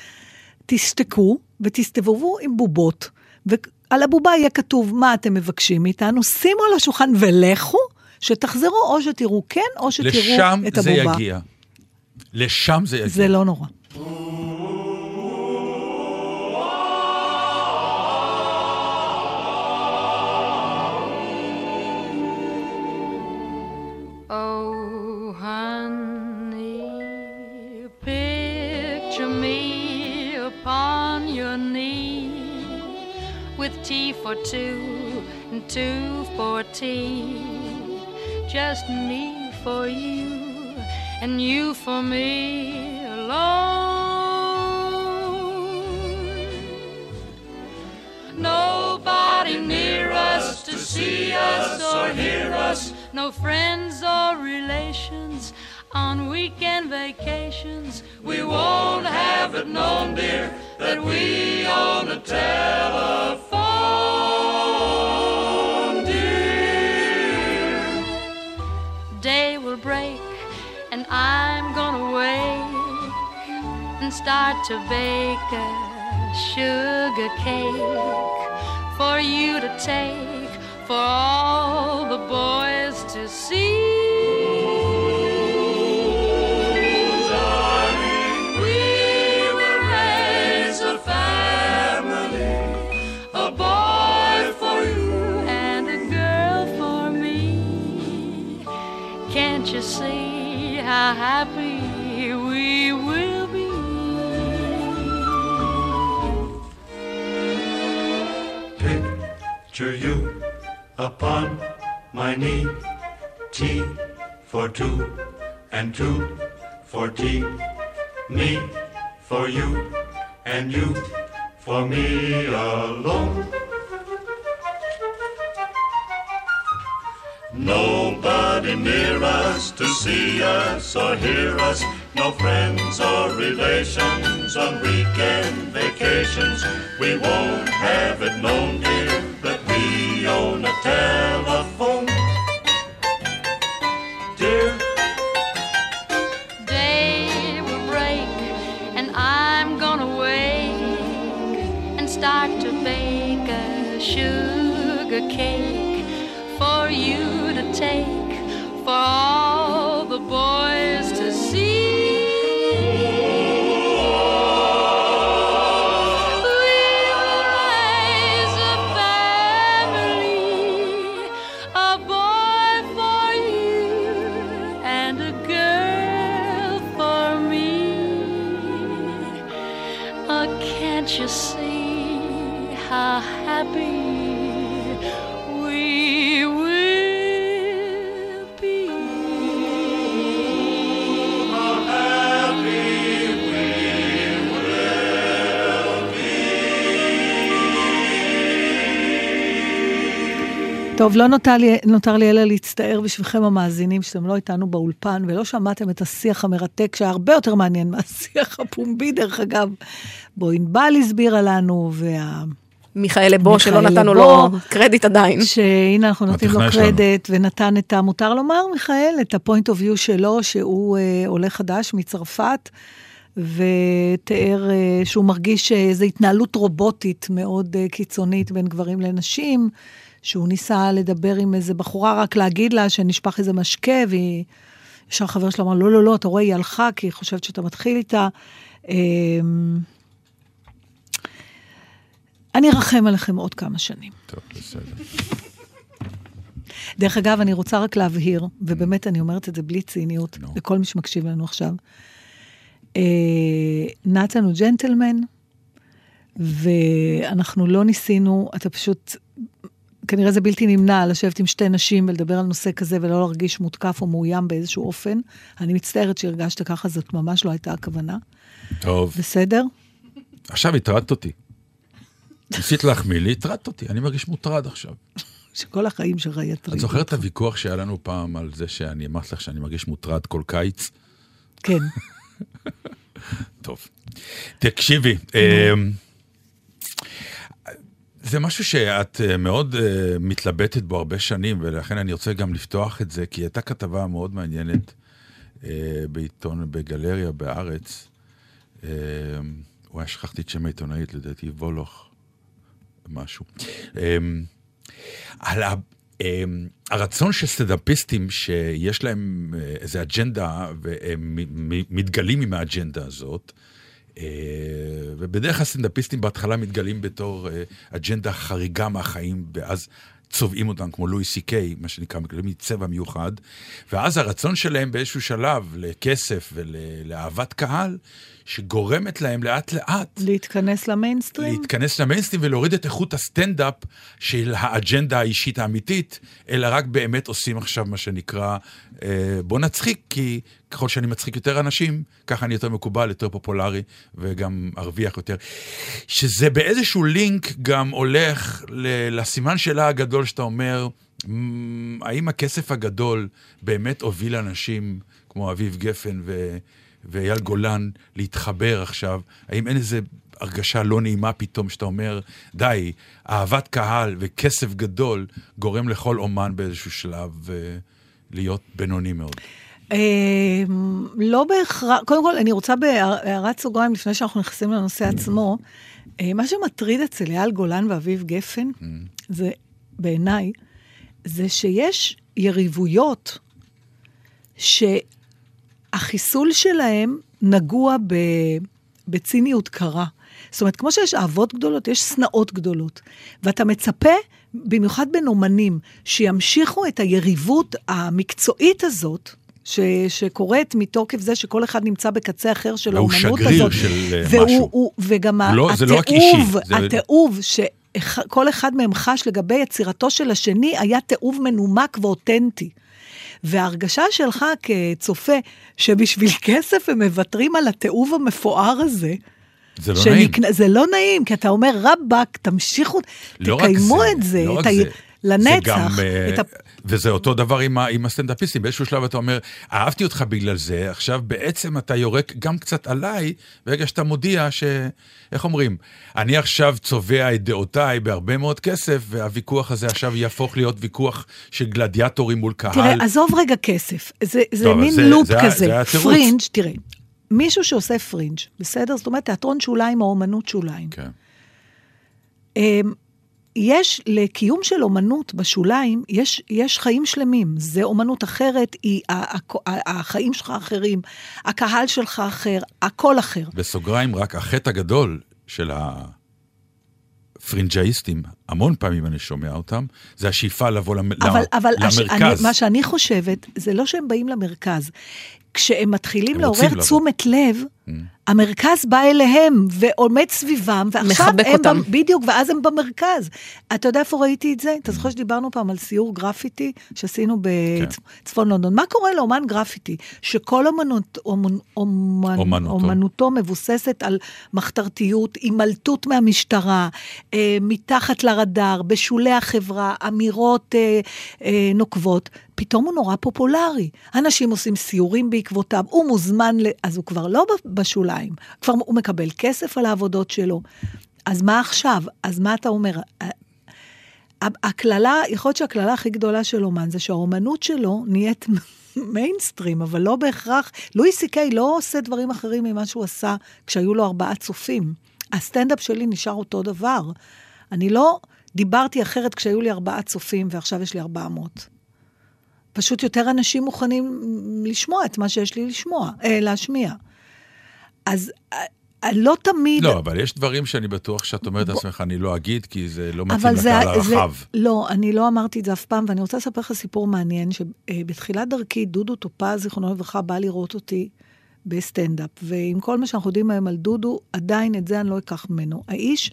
תשתקו ותסתובבו עם בובות, ועל הבובה יהיה כתוב מה אתם מבקשים מאיתנו, שימו על השולחן ולכו, שתחזרו, או שתראו כן, או שתראו לשם את זה הבובה. יגיע. לשם זה יגיע. זה לא נורא. Two for tea. Just me for you and you for me alone. Nobody near us to see us or hear us. No friends or relations on weekend vacations. We won't have it known, dear, that we own a telephone, start to bake a sugar cake for you to take for all the boys to see. Darling, we will raise a family, a boy for you and a girl for me. Can't you see how happy Picture you upon my knee. Tea for two and two for tea. Me for you and you for me alone. Nobody near us to see us or hear us. No friends or relations on weekend vacations. We won't have it known, dear, telephone. Dear, day will break and I'm gonna wake and start to bake a sugar cake for you to take for all the boys טוב, לא נותר לי, נותר לי אלא להצטער בשבילכם המאזינים שאתם לא איתנו באולפן ולא שמעתם את השיח המרתק שהיה הרבה יותר מעניין מהשיח הפומבי, דרך אגב, בו ענבל הסבירה לנו, וה... מיכאל לבו, שלא נתנו. לו קרדיט עדיין. שהנה אנחנו נותנים לו הטכנאי שלנו. קרדיט, ונתן את המותר לומר, מיכאל, את ה-point of view שלו, שהוא אה, עולה חדש מצרפת, ותיאר אה, שהוא מרגיש שאיזו התנהלות רובוטית מאוד אה, קיצונית בין גברים לנשים, שהוא ניסה לדבר עם איזה בחורה, רק להגיד לה שנשפך איזה משקה, והיא... ישר חבר שלה אמר, לא, לא, לא, אתה רואה, היא הלכה, כי היא חושבת שאתה מתחיל איתה. אמ, אני ארחם עליכם עוד כמה שנים. טוב, בסדר. דרך אגב, אני רוצה רק להבהיר, ובאמת אני אומרת את זה בלי ציניות, נו. לכל מי שמקשיב לנו עכשיו. אה, נתן הוא ג'נטלמן, ואנחנו לא ניסינו, אתה פשוט, כנראה זה בלתי נמנע לשבת עם שתי נשים ולדבר על נושא כזה ולא להרגיש מותקף או מאוים באיזשהו אופן. אני מצטערת שהרגשת ככה, זאת ממש לא הייתה הכוונה. טוב, בסדר? עכשיו הטרדת אותי. ניסית להחמיא לי, הטרדת אותי, אני מרגיש מוטרד עכשיו. שכל החיים שלך יטרידו. את זוכרת את הוויכוח שהיה לנו פעם על זה שאני אמרתי לך שאני מרגיש מוטרד כל קיץ? כן. טוב. תקשיבי, אה, זה משהו שאת אה, מאוד אה, מתלבטת בו הרבה שנים, ולכן אני רוצה גם לפתוח את זה, כי הייתה כתבה מאוד מעניינת אה, בעיתון, בגלריה, בארץ. וואי, שכחתי את שם העיתונאית, לדעתי וולוך, משהו. אה, על. אמ, הרצון של סטנדאפיסטים שיש להם איזו אג'נדה והם מתגלים עם האג'נדה הזאת, ובדרך כלל סטנדאפיסטים בהתחלה מתגלים בתור אה, אג'נדה חריגה מהחיים, ואז צובעים אותם כמו לואי סי קיי, מה שנקרא, מקבלים צבע מיוחד, ואז הרצון שלהם באיזשהו שלב לכסף ולאהבת קהל, שגורמת להם לאט לאט להתכנס למיינסטרים? להתכנס למיינסטרים ולהוריד את איכות הסטנדאפ של האג'נדה האישית האמיתית, אלא רק באמת עושים עכשיו מה שנקרא, אה, בוא נצחיק, כי ככל שאני מצחיק יותר אנשים, ככה אני יותר מקובל, יותר פופולרי, וגם ארוויח יותר. שזה באיזשהו לינק גם הולך לסימן שאלה הגדול שאתה אומר, "מ, האם הכסף הגדול באמת הוביל אנשים כמו אביב גפן ו... ואייל גולן להתחבר עכשיו? האם אין איזה הרגשה לא נעימה פתאום שאתה אומר, די, אהבת קהל וכסף גדול גורם לכל אומן באיזשהו שלב אה, להיות בינוני מאוד? אה, לא בהכרח, קודם כל, אני רוצה בהערת סוגריים, לפני שאנחנו נכנסים לנושא עצמו, אה, מה שמטריד אצל אייל גולן ואביב גפן, זה, בעיניי, זה שיש יריבויות שהחיסול שלהם נגוע ב, בציניות קרה. זאת אומרת, כמו שיש אהבות גדולות, יש שנאות גדולות. ואתה מצפה, במיוחד בין אומנים, שימשיכו את היריבות המקצועית הזאת, ש, שקורית מתוקף זה שכל אחד נמצא בקצה אחר של והוא האומנות שגריר הזאת. של, אה, והוא, משהו. הוא, וגם לא, זה לא התיעוב, אישי, זה- התיעוב שכל אחד מהם חש לגבי יצירתו של השני, היה תיעוב מנומק ואותנטי. וההרגשה שלך כצופה, שבשביל כסף הם מוותרים על התיעוב המפואר הזה, זה לא נעים. שנקנה- זה לא נעים, כי אתה אומר, רבאק, תמשיכו, לא תקיימו זה, את זה, לא את ה... זה. לנצח. זה גם, אה, את ה... וזה אותו דבר עם, ה- עם הסטנדאפיסטים, באיזשהו שלב אתה אומר, אהבתי אותך בגלל זה, עכשיו בעצם אתה יורק גם קצת עליי, ברגע שאתה מודיע ש... איך אומרים? אני עכשיו צובע את דעותיי בהרבה מאוד כסף, והוויכוח הזה עכשיו יהפוך להיות ויכוח של גלדיאטורים מול קהל. תראה, עזוב רגע כסף, זה, זה אבל מין זה- לופ זה כזה. זה התירוץ. פרינג', תראה, מישהו שעושה פרינג', בסדר? זאת אומרת, תיאטרון שוליים או אומנות שוליים. כן. אמ, יש לקיום של אומנות בשוליים, יש, יש חיים שלמים. זה אומנות אחרת, היא, החיים שלך אחרים, הקהל שלך אחר, הכל אחר. בסוגריים, רק החטא הגדול של הפרינג'איסטים, המון פעמים אני שומע אותם, זה השאיפה לבוא למ... אבל, אבל למרכז. אני, מה שאני חושבת, זה לא שהם באים למרכז. כשהם מתחילים לעורר. תשומת לב. המרכז בא אליהם ועומד סביבם, ועכשיו מחבק הם, אותם. במ- בדיוק, ואז הם במרכז. אתה יודע איפה ראיתי את זה? אתה זוכר שדיברנו פעם על סיור גרפיטי שעשינו בצפון לונדון. מה קורה לאומן גרפיטי? שכל אומנות, אומנ, אומנ, אומנותו. אומנותו מבוססת על מחתרתיות, הימלטות מהמשטרה, אה, מתחת לרדאר, בשולי החברה, אמירות אה, אה, נוקבות. פתאום הוא נורא פופולרי. אנשים עושים סיורים בעקבותיו, הוא מוזמן, ל... אז הוא כבר לא ב- בשוליים, כבר הוא מקבל כסף על העבודות שלו. אז מה עכשיו? אז מה אתה אומר? הקללה, יכול להיות שהקללה הכי גדולה של אומן זה שהאומנות שלו נהיית מיינסטרים, אבל לא בהכרח, לואי סי קיי לא עושה דברים אחרים ממה שהוא עשה כשהיו לו ארבעה צופים. הסטנדאפ שלי נשאר אותו דבר. אני לא דיברתי אחרת כשהיו לי ארבעה צופים ועכשיו יש לי ארבע מאות. פשוט יותר אנשים מוכנים לשמוע את מה שיש לי לשמוע, אה, להשמיע. אז אה, אה, לא תמיד... לא, אבל יש דברים שאני בטוח שאת אומרת לעצמך, אני לא אגיד, כי זה לא מתאים זה, לקהל זה, הרחב. לא, אני לא אמרתי את זה אף פעם, ואני רוצה לספר לך סיפור מעניין, שבתחילת דרכי, דודו טופז, זיכרונו לברכה, בא לראות אותי בסטנדאפ, ועם כל מה שאנחנו יודעים היום על דודו, עדיין את זה אני לא אקח ממנו. האיש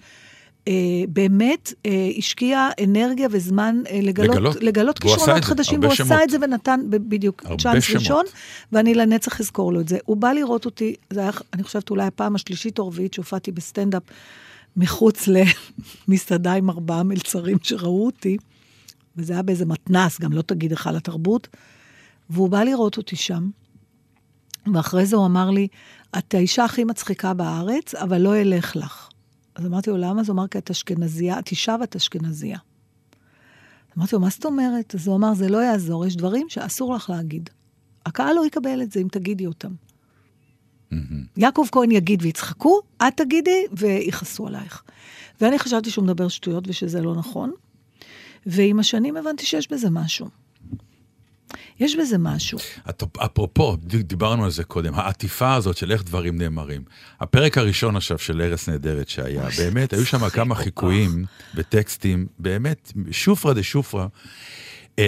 באמת אה, השקיע אנרגיה וזמן אה, לגלות, לגלות. לגלות כישרונות חדשים, והוא. עשה את זה ונתן בדיוק צ'אנס שמות. ראשון, ואני לנצח אזכור לו את זה. הוא בא לראות אותי, זה היה, אני חושבת, אולי הפעם השלישית או הרביעית שהופעתי בסטנדאפ מחוץ למסעדה עם ארבעה מלצרים שראו אותי, וזה היה באיזה מתנ"ס, גם לא תגיד היכל התרבות, והוא בא לראות אותי שם, ואחרי זה הוא אמר לי, את האישה הכי מצחיקה בארץ, אבל לא אלך לך. אז אמרתי לו, למה? אז הוא אמר, כי את אשכנזייה, את אישה ואת אשכנזייה. אמרתי לו, מה זאת אומרת? אז הוא אמר, זה לא יעזור, יש דברים שאסור לך להגיד. הקהל לא יקבל את זה אם תגידי אותם. יעקב כהן יגיד ויצחקו, את תגידי ויכעסו עלייך. ואני חשבתי שהוא מדבר שטויות ושזה לא נכון, ועם השנים הבנתי שיש בזה משהו. יש בזה משהו. את- אפרופו, דיברנו על זה קודם, העטיפה הזאת של איך דברים נאמרים. הפרק הראשון עכשיו של ארץ נהדרת שהיה, באמת, היו שם כמה חיקויים וטקסטים, באמת, שופרא דה שופרא, אמ,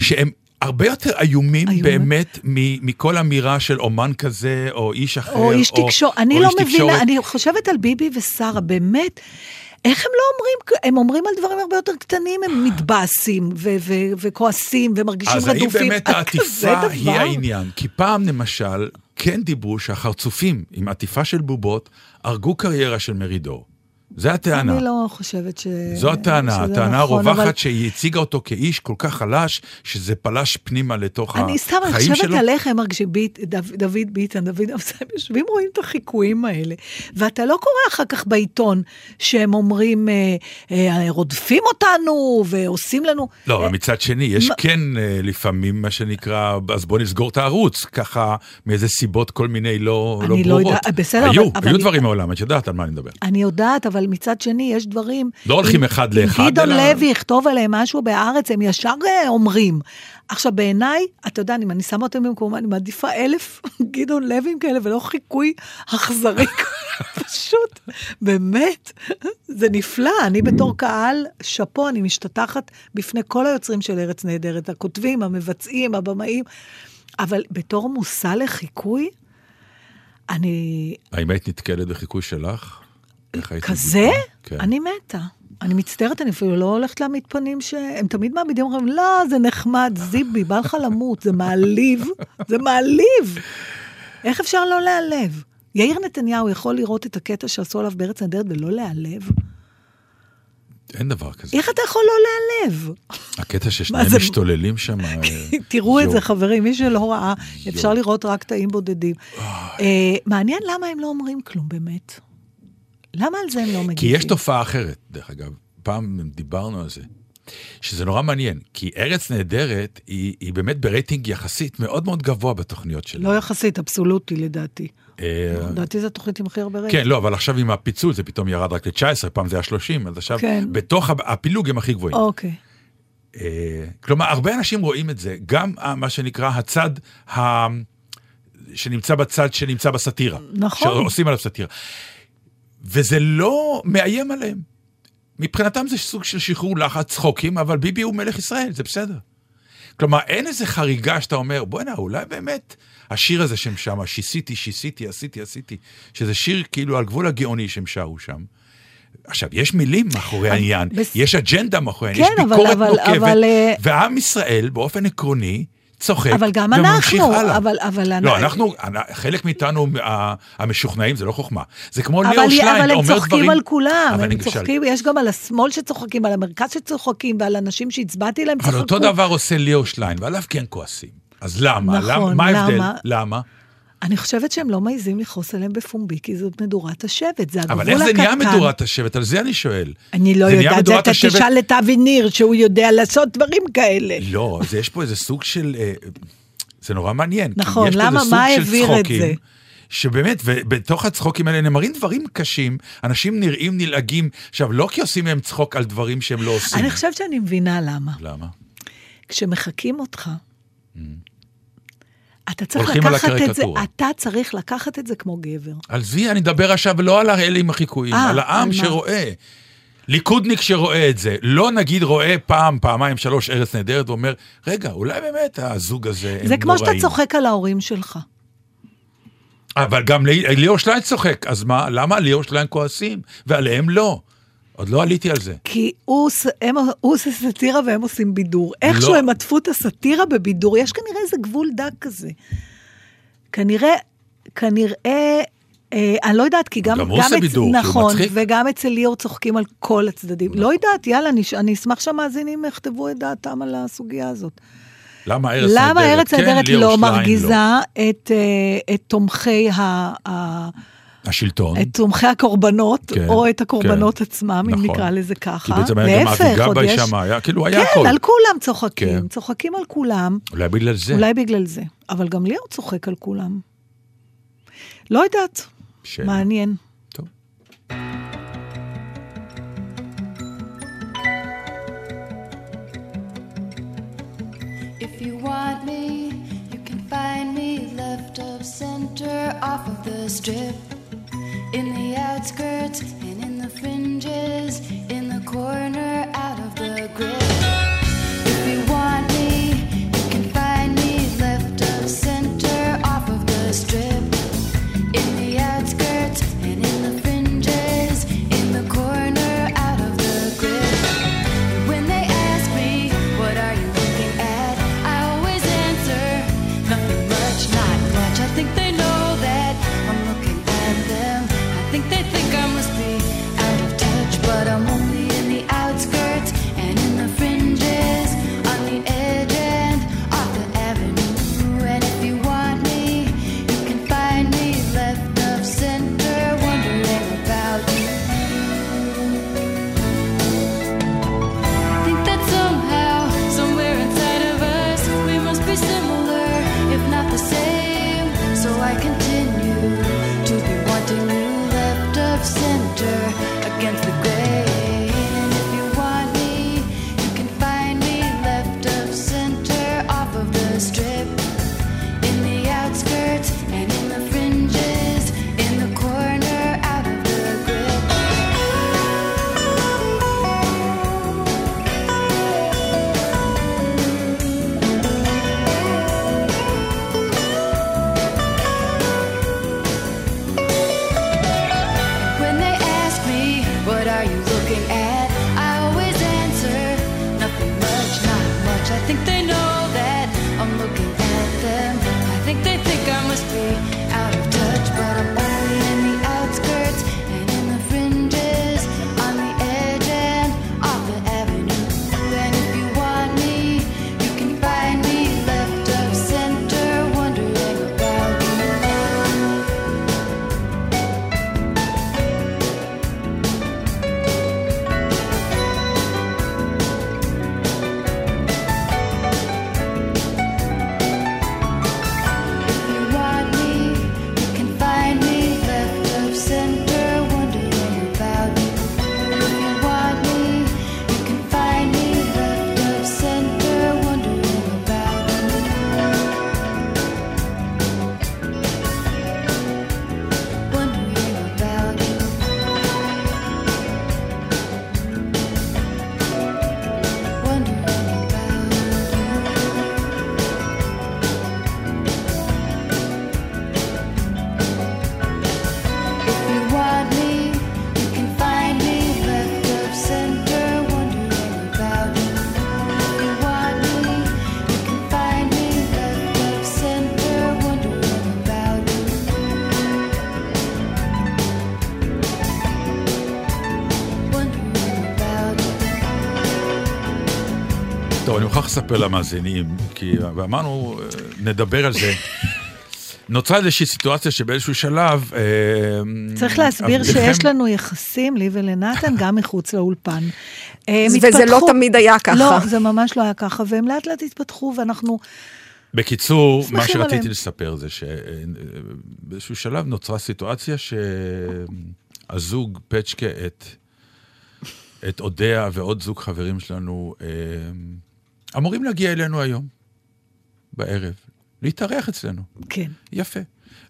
שהם הרבה יותר איומים איומים. באמת מ- מכל אמירה של אומן כזה, או איש אחר, או איש תקשורת. אני או לא מבינה, תקשורת. אני חושבת על ביבי ושרה, באמת, איך הם לא אומרים, הם אומרים על דברים הרבה יותר קטנים, הם מתבאסים ו- ו- וכועסים ומרגישים אז האם רדופים. באמת עד כזה העטיפה היא? העניין? כי פעם, למשל, כן דיברו שהחרצופים עם עטיפה של בובות הרגו קריירה של מרידור. זה הטענה. אני לא חושבת ש... זו הטענה, הטענה נכון, הרווחת אבל שהיא הציגה אותו כאיש כל כך חלש, שזה פלש פנימה לתוך אני סתם, אני החיים חושבת שלו. עליך, הם מרגישים, ביט, דוד, דוד ביטן, דוד אמסלם, יושבים, רואים את החיקויים האלה. ואתה לא קורא אחר כך בעיתון שהם אומרים, אה, אה, רודפים אותנו ועושים לנו... לא, אבל מצד שני, יש מה- כן אה, לפעמים מה שנקרא, אז בוא נסגור את הערוץ, ככה מאיזה סיבות כל מיני לא לא אני לא ברורות. יודעת, בסדר, היו, אבל- אבל היו אני- דברים מעולם, את יודעת על מה אני מדבר. אני יודעת, אבל מצד שני, יש דברים... לא הולכים אחד לאחד, גדעון אלא- לוי יכתוב עליהם משהו בהארץ, הם ישר אה, אומרים. עכשיו, בעיניי, אתה יודע, אם אני שמה אותם במקום, אני מעדיפה אלף גדעון לויים כאלה, ולא חיקוי אכזרי. פשוט, באמת, זה נפלא. אני בתור קהל, שאפו, אני משתטחת בפני כל היוצרים של ארץ נהדרת, הכותבים, המבצעים, הבמאים, אבל בתור מושא לחיקוי, אני, האם היית נתקלת בחיקוי שלך? כזה? כן. אני מתה. אני מצטערת, אני אפילו לא הולכת להעמיד פנים שהם תמיד מעמידים, אומרים, לא, זה נחמד, זיבי, בא לך למות, זה מעליב, זה מעליב. איך אפשר לא להיעלב? יאיר נתניהו יכול לראות את הקטע שעשו עליו בארץ נהדרת ולא להיעלב? אין דבר כזה. איך אתה יכול לא להיעלב? הקטע ששניהם משתוללים שם. אה, תראו את. זה, חברים, מי שלא ראה, אפשר. לראות רק תאים בודדים. אה, מעניין למה הם לא אומרים כלום באמת. למה על זה הם לא מגיבים? כי יש תופעה אחרת, דרך אגב, פעם דיברנו על זה, שזה נורא מעניין, כי ארץ נהדרת היא, היא באמת ברייטינג יחסית מאוד מאוד גבוה בתוכניות שלה. לא יחסית, אבסולוטי לדעתי. אה, לדעתי זו התוכנית עם הכי הרבה רייטינג. כן, לא, אבל עכשיו עם הפיצול זה פתאום ירד רק ל-19, פעם זה היה 30, אז עכשיו כן. בתוך הפילוג הם הכי גבוהים. אוקיי. אה, כלומר, הרבה אנשים רואים את זה, גם ה- מה שנקרא הצד ה... שנמצא בצד שנמצא בסאטירה. נכון. שעושים עליו סאטירה. וזה לא מאיים עליהם. מבחינתם זה סוג של שחרור לחץ, צחוקים, אבל ביבי הוא מלך ישראל, זה בסדר. כלומר, אין איזה חריגה שאתה אומר, בוא'נה, אולי באמת השיר הזה שהם שם, שיסיתי, שיסיתי, עשיתי, עשיתי, שזה שיר כאילו על גבול הגאוני שהם שרו שם. עכשיו, יש מילים מאחורי העניין, בס- יש אג'נדה מאחורי העניין, כן, יש ביקורת אבל- נוקבת, אבל, אה, ועם ישראל, באופן עקרוני, צוחק אבל גם אנחנו, הלאה. אבל- אבל לא, אני- אנחנו, חלק מאיתנו, המשוכנעים, זה לא חוכמה. זה כמו אבל, ליאור שליין, אבל הם אומר צוחקים דברים... על כולם, אבל הם אני צוחקים, יש גם על השמאל שצוחקים, על המרכז שצוחקים, ועל אנשים שהצבעתי להם אבל צחקו. אותו דבר עושה ליאור שליין, ועליו כן כועסים. אז למה? נכון, למה? מה ההבדל? למה? אני חושבת שהם לא מעיזים לכעוס עליהם בפומבי, כי זאת מדורת השבט, זה הגבול אבל הקטן. איך זה נהיה מדורת השבט? על זה אני שואל. אני לא יודעת, זה אתה השבט- תשאל את אבי ניר, שהוא יודע לעשות דברים כאלה. לא, זה יש פה איזה סוג של... אה, זה נורא מעניין. נכון, למה? מה העביר את זה? שבאמת, ובתוך הצחוקים האלה נאמרים דברים קשים, אנשים נראים נלעגים, עכשיו, לא כי עושים מהם צחוק על דברים שהם לא עושים. אני חושבת שאני מבינה למה. למה? כשמחקים אותך, אתה צריך. הולכים על לקחת את זה. אתה צריך לקחת את זה כמו גבר. על זה אני מדבר עכשיו לא על האלה עם החיקויים, אה, על על העם מה? שרואה. ליכודניק שרואה את זה, לא נגיד רואה פעם, פעמיים, שלוש ארץ נהדרת, ואומר, רגע, אולי באמת הזוג הזה הם זה כמו נוראים. שאתה צוחק על ההורים שלך. אבל גם לי- ליאור שליין צוחק, אז מה, למה ליאור שליין כועסים, ועליהם לא? עוד לא עליתי על זה. כי הוא, הם, הוא עושה סאטירה והם עושים בידור. איכשהו לא. הם עטפו את הסאטירה בבידור, יש כנראה איזה גבול דק כזה. כנראה, כנראה, אה, אני לא יודעת, כי גם... גם הוא עושה בידור, כי הוא נכון, מצחיק. וגם אצל ליאור צוחקים על כל הצדדים. לא יודעת, יאללה, אני, אני אשמח שהמאזינים יכתבו את דעתם על הסוגיה הזאת. למה ארץ נהדרת? למה ארץ כן, נהדרת לא מרגיזה את, אה, את תומכי ה... ה השלטון. את תומכי הקורבנות, כן, או את הקורבנות כן. עצמם, אם נכון. נקרא לזה כי ככה. בעצם היה גם אביגל עוד יש- באישה היה, כאילו היה כן, הכל. על כולם צוחקים, כן. צוחקים על כולם, אולי בגלל זה. אולי בגלל זה. אבל גם ליאור צוחק על כולם. לא יודעת, שאלה. מעניין. טוב. If you want me, you can find me left of center off of the strip. In the outskirts and in the fringes, in the corner out of the grip. לספר למאזינים, כי ואמרנו, אה, נדבר על זה. נוצרה איזושהי סיטואציה שבאיזשהו שלב... אה, צריך להסביר עבדכם- שיש לנו יחסים, לי ולנתן, גם מחוץ לאולפן. הם וזה לא התפתחו- תמיד היה ככה. לא, זה ממש לא היה ככה, והם לאט לאט התפתחו, ואנחנו... בקיצור, מה שרציתי עליהם. לספר זה שבאיזשהו שלב נוצרה סיטואציה שהזוג פצ'קה את, את אודיה ועוד זוג חברים שלנו אה, אמורים להגיע אלינו היום, בערב, להתארח אצלנו. כן. יפה.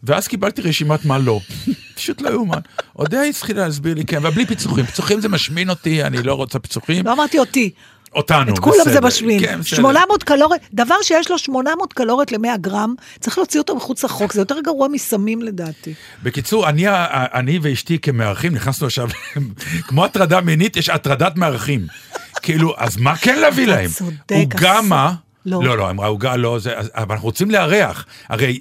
ואז קיבלתי רשימת מה לא. פשוט לא יאומן. אודיה התחילה להסביר לי, כן, אבל בלי פיצוחים. פיצוחים זה משמין אותי, אני לא רוצה פיצוחים. לא אמרתי אותי, אותנו, את כולם זה בסדר. משמין. כן, בסדר. 800 קלוריות, דבר שיש לו 800 קלוריות ל-100 גרם, צריך להוציא אותו מחוץ לחוק, זה יותר גרוע מסמים לדעתי. בקיצור, אני, אני ואשתי כמארחים נכנסנו עכשיו, כמו הטרדה מינית, יש הטרדת מארחים. כאילו, אז מה כן להביא להם? צודק, עוגה אסור. מה? לא. לא, לא, אמרה עוגה לא, זה, אבל אנחנו רוצים לארח. הרי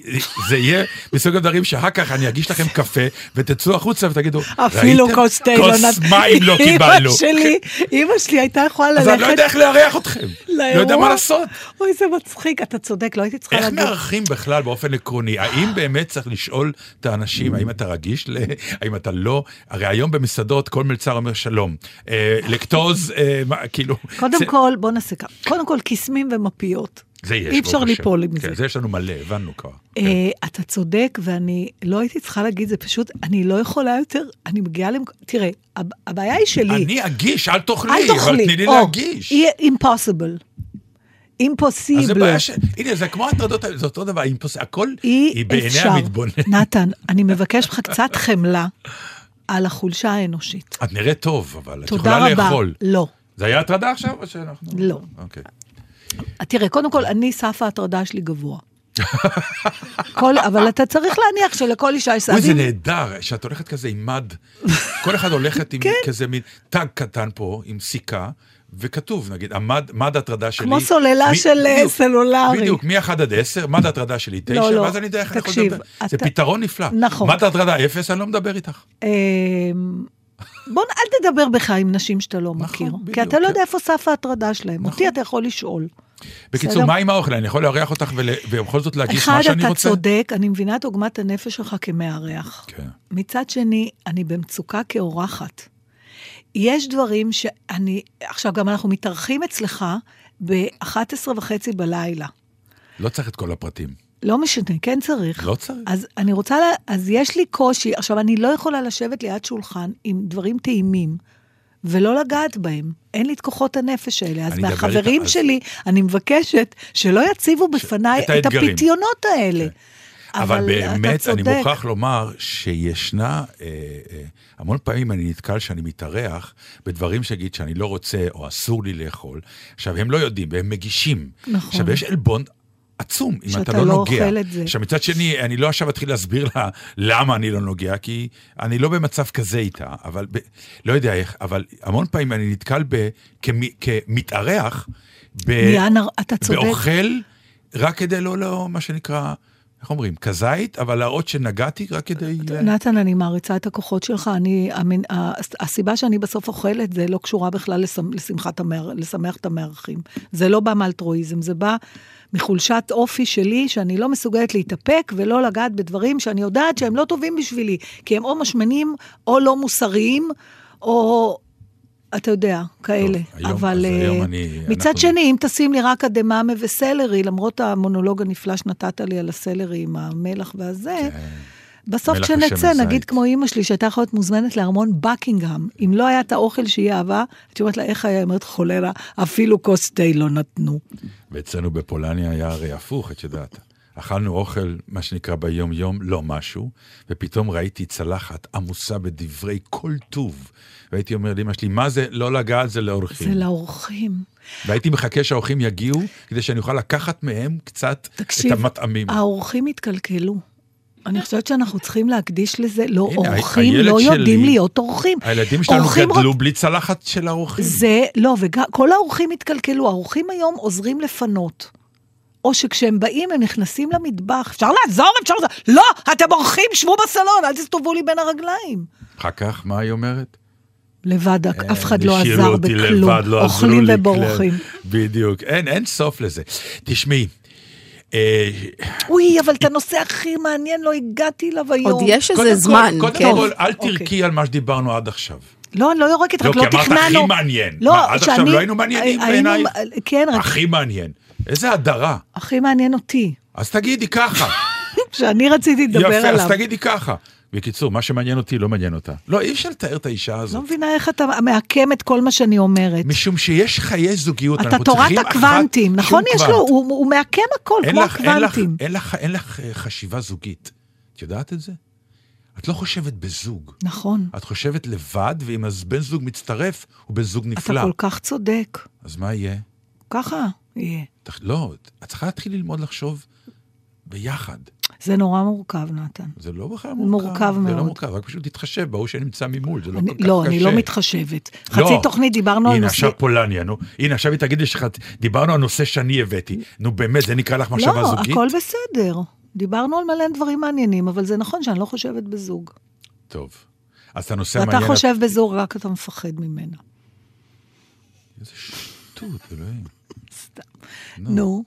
זה יהיה מסוג הדברים שאחר כך אני אגיש לכם קפה, ותצאו החוצה ותגידו, אפילו? כוס תה לא כוס נת- מים לא אמא קיבלנו. שלי, אמא שלי הייתה יכולה אז אני לא יודע ללכת איך לארח אתכם. לא יודע. מה לעשות. אוי, זה מצחיק, אתה צודק, לא הייתי צריכה איך להגיד. מארחים בכלל באופן עקרוני? האם באמת צריך לשאול את האנשים, האם אתה רגיש, ל... האם אתה לא? הרי היום במסעדות כל מלצר אומר שלום. אה, לקטוז, אה, כאילו... קודם כל, בוא נעשה ככה. קודם כל, קיסמים ומפיות. זה יש, אי אפשר. ליפול מזה. כן, זה יש לנו מלא, הבנו כבר. כן. אה, אתה צודק, ואני לא הייתי צריכה להגיד, זה פשוט, אני לא יכולה יותר, אני מגיעה למק... תראה, הב- הבעיה היא שלי. אני אגיש, אל תאכלי, אל אבל תאכלי. תני לי או, להגיש. impossible. impossible. אז זה בעיה ש... הנה, זה כמו הטרדות, זה אותו דבר, אימפוס- הכל היא בעיני אפשר. המתבונן. נתן, אני מבקש ממך קצת חמלה על החולשה האנושית. את נראית טוב, אבל את תודה יכולה רבה. לאכול. לא. זה היה הטרדה עכשיו או שאנחנו... לא. אוקיי. תראה, קודם כל, אני, סף ההטרדה שלי גבוה. כל, אבל אתה צריך להניח שלכל אישה יש אוי, זה. נהדר, שאת הולכת כזה עם מד, כל אחד הולכת עם כן. כזה מין תג קטן פה, עם סיכה, וכתוב, נגיד, המד, מד ההטרדה שלי... כמו סוללה מי- של, אה, בדיוק, סלולרי. בדיוק, מ-1 עד 10, מד ההטרדה שלי 9, לא, לא, ואז אני יודע איך אני יכול תקשיב, לדבר. זה אתה- פתרון נפלא. נכון. מד ההטרדה 0, אני לא מדבר איתך. בוא, אל תדבר בך עם נשים שאתה לא מכיר. כי בדיוק, אתה לא כן. יודע איפה סף ההטרדה שלהם. אותי אתה יכול לשאול. בקיצור, בסדר. מה עם האוכל? אני יכול לארח אותך ול- ובכל זאת להגיש אחד, מה שאני אתה רוצה? צודק, אני מבינה את עוגמת הנפש שלך כמארח. כן. מצד שני, אני במצוקה כאורחת. יש דברים שאני, עכשיו גם אנחנו מתארחים אצלך ב-11 וחצי בלילה. לא צריך את כל הפרטים. לא משנה, כן צריך. לא צריך. אז אני רוצה, לה, אז יש לי קושי, עכשיו, אני לא יכולה לשבת ליד שולחן עם דברים טעימים. ולא לגעת בהם. אין לי את כוחות הנפש האלה. אז מהחברים איתך, אז- שלי, אני מבקשת שלא יציבו בפניי את את. הפיתיונות האלה. אבל אתה באמת, אני. מוכרח לומר שישנה, אה, אה, המון פעמים אני נתקל שאני מתארח בדברים שיגיד שאני לא רוצה או אסור לי לאכול. עכשיו, הם לא יודעים, והם מגישים. נכון. עכשיו, יש עלבון עצום, אם שאתה אתה לא לא נוגע. אוכל את זה. עכשיו, מצד שני, אני לא עכשיו אתחיל להסביר לה למה אני לא נוגע, כי אני לא במצב כזה איתה, אבל ב, לא יודע איך, אבל המון פעמים אני נתקל ב, כמ, כמתארח, ב, נהיה נר- אתה צודק. באוכל, רק כדי לא, לא, מה שנקרא, איך אומרים, כזית, אבל להראות שנגעתי רק כדי... נתן, אני מעריצה את הכוחות שלך. אני, המין, ה- הסיבה שאני בסוף אוכלת, זה לא קשורה בכלל לשמ, לשמחת המאר, לשמח את המארחים. זה לא בא מאלטרואיזם, זה בא מחולשת אופי שלי, שאני לא מסוגלת להתאפק ולא לגעת בדברים שאני יודעת שהם לא טובים בשבילי, כי הם או משמנים, או לא מוסריים, או... אתה יודע, כאלה. היום- אבל היום אה, אני- מצד אנחנו- שני, אם תשים לי רק אדממה וסלרי, למרות המונולוג הנפלא שנתת לי על הסלרי עם המלח והזה, בסוף כשנצא, נגיד. כמו אימא שלי, שהייתה יכולה להיות מוזמנת לארמון בקינגהם, אם לא היה את האוכל שהיא אהבה, הייתי אומרת לה, איך היה? היא אומרת, חולרה, אפילו כוס תה לא נתנו. ואצלנו בפולניה היה הרי הפוך, את יודעת. אכלנו אוכל, מה שנקרא ביום-יום, לא משהו, ופתאום ראיתי צלחת עמוסה בדברי כל טוב. והייתי אומר לאמא שלי, מה זה לא לגעת, זה לאורחים. זה לאורחים. והייתי מחכה שהאורחים יגיעו, כדי שאני אוכל לקחת מהם קצת תקשיב, את המטעמים. האורחים התקלקלו. אני חושבת שאנחנו צריכים להקדיש לזה, לא, אורחים לא שלי- יודעים להיות אורחים. הילדים שלנו אורחים גדלו רוצ- בלי צלחת של האורחים. זה, לא, וכל האורחים התקלקלו, האורחים היום עוזרים לפנות. או שכשהם באים, הם נכנסים למטבח. אפשר לעזור, אפשר לעזור. לא, אתם אורחים, שבו בסלון, אל תסתובבו לי בין הרגליים. אחר כך, מה היא אומרת? לבד, אף אחד לא עזר בכלום. לבד, לא אוכלים לי ובורחים. בדיוק, אין, אין סוף לזה. תשמעי, אה, אוי, אבל את הנושא הכי מעניין לא הגעתי אליו היום. עוד יש איזה זמן, קודם כן. כל, אל אוקיי. תרקי על מה שדיברנו עד עכשיו. לא, אני לא יורקת, לא, רק כי לא אמרת תכננו. הכי מעניין. לא, עד עכשיו לא היינו מעניינים בעינייך? כן, רק הכי מעניין. איזה הדרה. הכי מעניין אותי. אז תגידי ככה. שאני רציתי לדבר יפה, עליו. אז תגידי ככה. בקיצור, מה שמעניין אותי לא מעניין אותה. לא, אי אפשר לתאר את האישה לא הזאת. מבינה איך אתה מעקם את כל מה שאני אומרת. משום שיש חיי זוגיות, אתה תורת אחת... הקוונטים, נכון? יש קוונט. לו, הוא הוא מעקם הכל, אין כמו לך- אין לך- הקוונטים. אין לך- אין לך אה, חשיבה זוגית. את יודעת את זה? את לא חושבת בזוג. נכון. את חושבת לבד, ואם אז בן זוג מצטרף, הוא בן זוג אתה נפלא. כל כך צודק. אז מה יהיה? ככה יהיה. לא, את צריכה להתחיל ללמוד לחשוב ביחד. זה נורא מורכב, נתן. זה לא בכלל זה מורכב. מורכב זה מאוד. לא מורכב, רק פשוט תתחשב בהוא שנמצא ממול, זה לא אני- כל כך קשה. לא, אני לא מתחשבת. חצי לא. תוכנית דיברנו על הנה, נושא... עכשיו פולניה, נו. הנה, עכשיו היא תגיד לי שדיברנו על נושא שאני הבאתי. נו, באמת, זה נקרא לך מחשבה לא, זוגית? הכל בסדר. דיברנו על מלא דברים מעניינים, אבל זה נכון שאני לא חושבת בזוג. טוב. אז את הנושא ואתה המעניין... חושב בזוג, רק אתה מפחד ממנה. איזה שטות, אלוהים. סתם. נו,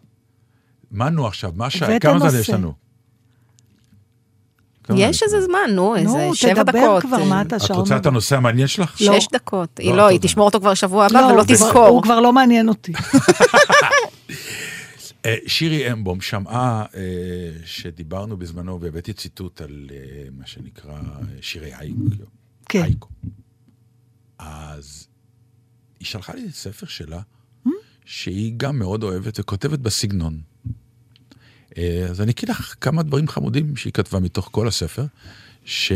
מה נו עכשיו? מה? הבאת כמה זמן. יש לנו? כמה יש? איזה זמן, נו, איזה נו, שבע תדבר דקות. כבר, אה, מה אתה את שעון? רוצה את הנושא המעניין שלך? לא. שש דקות. היא לא, לא, היא. תשמור אותו כבר שבוע הבא לא, ולא כבר- תזכור. הוא כבר לא מעניין אותי. אה, שירי אמבום שמעה אה, שדיברנו בזמנו, והבאתי ציטוט על אה, מה שנקרא שירי הייקו. כן. הייקו. אז היא שלחה לי ספר שלה, שהיא גם מאוד אוהבת וכותבת בסגנון. אה, אז אני אקריא לך כמה דברים חמודים שהיא כתבה מתוך כל הספר, ש...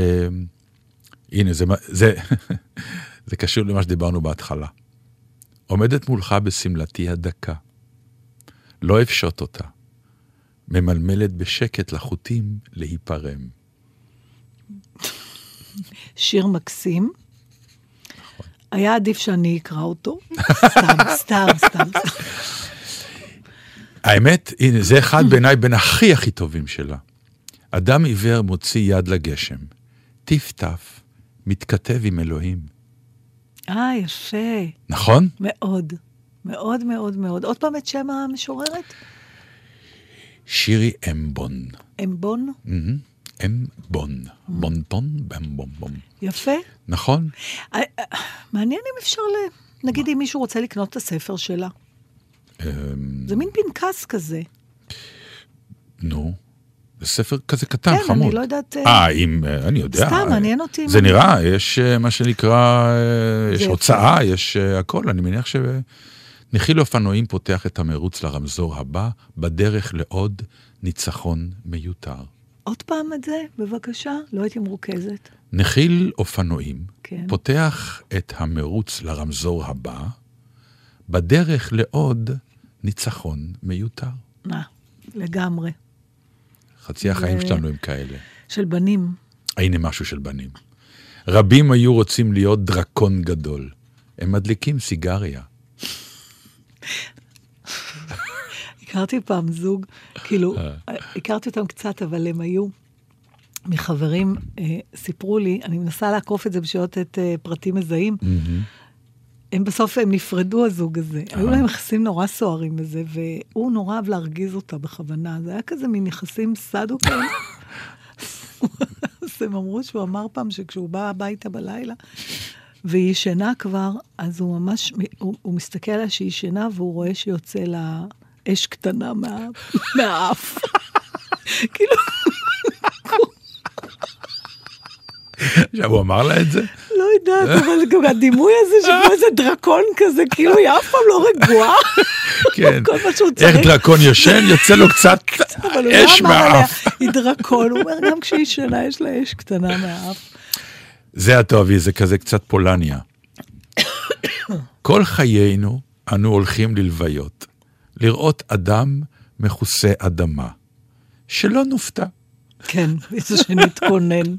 הנה, זה, זה, זה קשור למה שדיברנו בהתחלה. עומדת מולך בשמלתי הדקה, לא אפשוט אותה, ממלמלת בשקט לחוטים להיפרם. שיר מקסים. נכון. היה עדיף שאני אקרא אותו. סתם, סתם, סתם. האמת, הנה, זה אחד בעיניי בין הכי הכי טובים שלה. אדם עיוור מוציא יד לגשם, טיף-טף, מתכתב עם אלוהים. אה, יפה. נכון? מאוד. מאוד מאוד מאוד. עוד פעם את שם המשוררת? שירי אמבון. אמבון? אמבון. בונטון, במבומבום. יפה. נכון? אה, אה, מעניין אם אפשר ל... נגיד אם מישהו רוצה לקנות את הספר שלה. אמ, זה מין פנקס כזה. נו, זה ספר כזה קטן, כן, חמוד. אני לא יודעת... אה, אה, אם, אה, אני יודע. סתם, מעניין אותי זה נראה, יש אה, מה שנקרא, יש. הוצאה, יש אה, הכל. אני מניח ש... נחיל אופנועים פותח את המרוץ לרמזור הבא, בדרך לעוד ניצחון מיותר. עוד פעם את זה, בבקשה? לא הייתי מרוכזת. נחיל אופנועים כן. פותח את המרוץ לרמזור הבא, בדרך לעוד ניצחון מיותר. אה, לגמרי. חצי החיים זה- שלנו הם כאלה. של בנים. הנה משהו של בנים. רבים היו רוצים להיות דרקון גדול. הם מדליקים סיגריה. הכרתי פעם זוג, כאילו, אה. הכרתי אותם קצת, אבל הם היו מחברים, אה, סיפרו לי, אני מנסה לעקוף את זה בשביל לתת אה, פרטים מזהים, הם בסוף, הם נפרדו הזוג הזה. היו להם יחסים נורא סוערים בזה, והוא נורא אהב להרגיז אותה בכוונה. זה היה כזה מין יחסים סדו כאלה. אז הם אמרו שהוא אמר פעם שכשהוא בא הביתה בלילה, והיא ישנה כבר, אז הוא ממש, הוא, הוא מסתכל עליה שהיא ישנה, והוא רואה שיוצא לה אש קטנה מה, מהאף. כאילו, עכשיו, הוא אמר לה את זה? לא יודעת, אבל גם הדימוי הזה שכמו איזה דרקון כזה, כאילו היא אף פעם לא רגועה. כן. כל מה שהוא איך. דרקון ישן, יוצא לו קצת לא אש מהאף. היא דרקון, הוא אומר, גם כשהיא ישנה יש לה אש קטנה מהאף. זה הטובי, זה כזה קצת פולניה. כל חיינו אנו הולכים ללוויות, לראות אדם מכוסה אדמה. שלא נופתע. כן, איזה שנתכונן.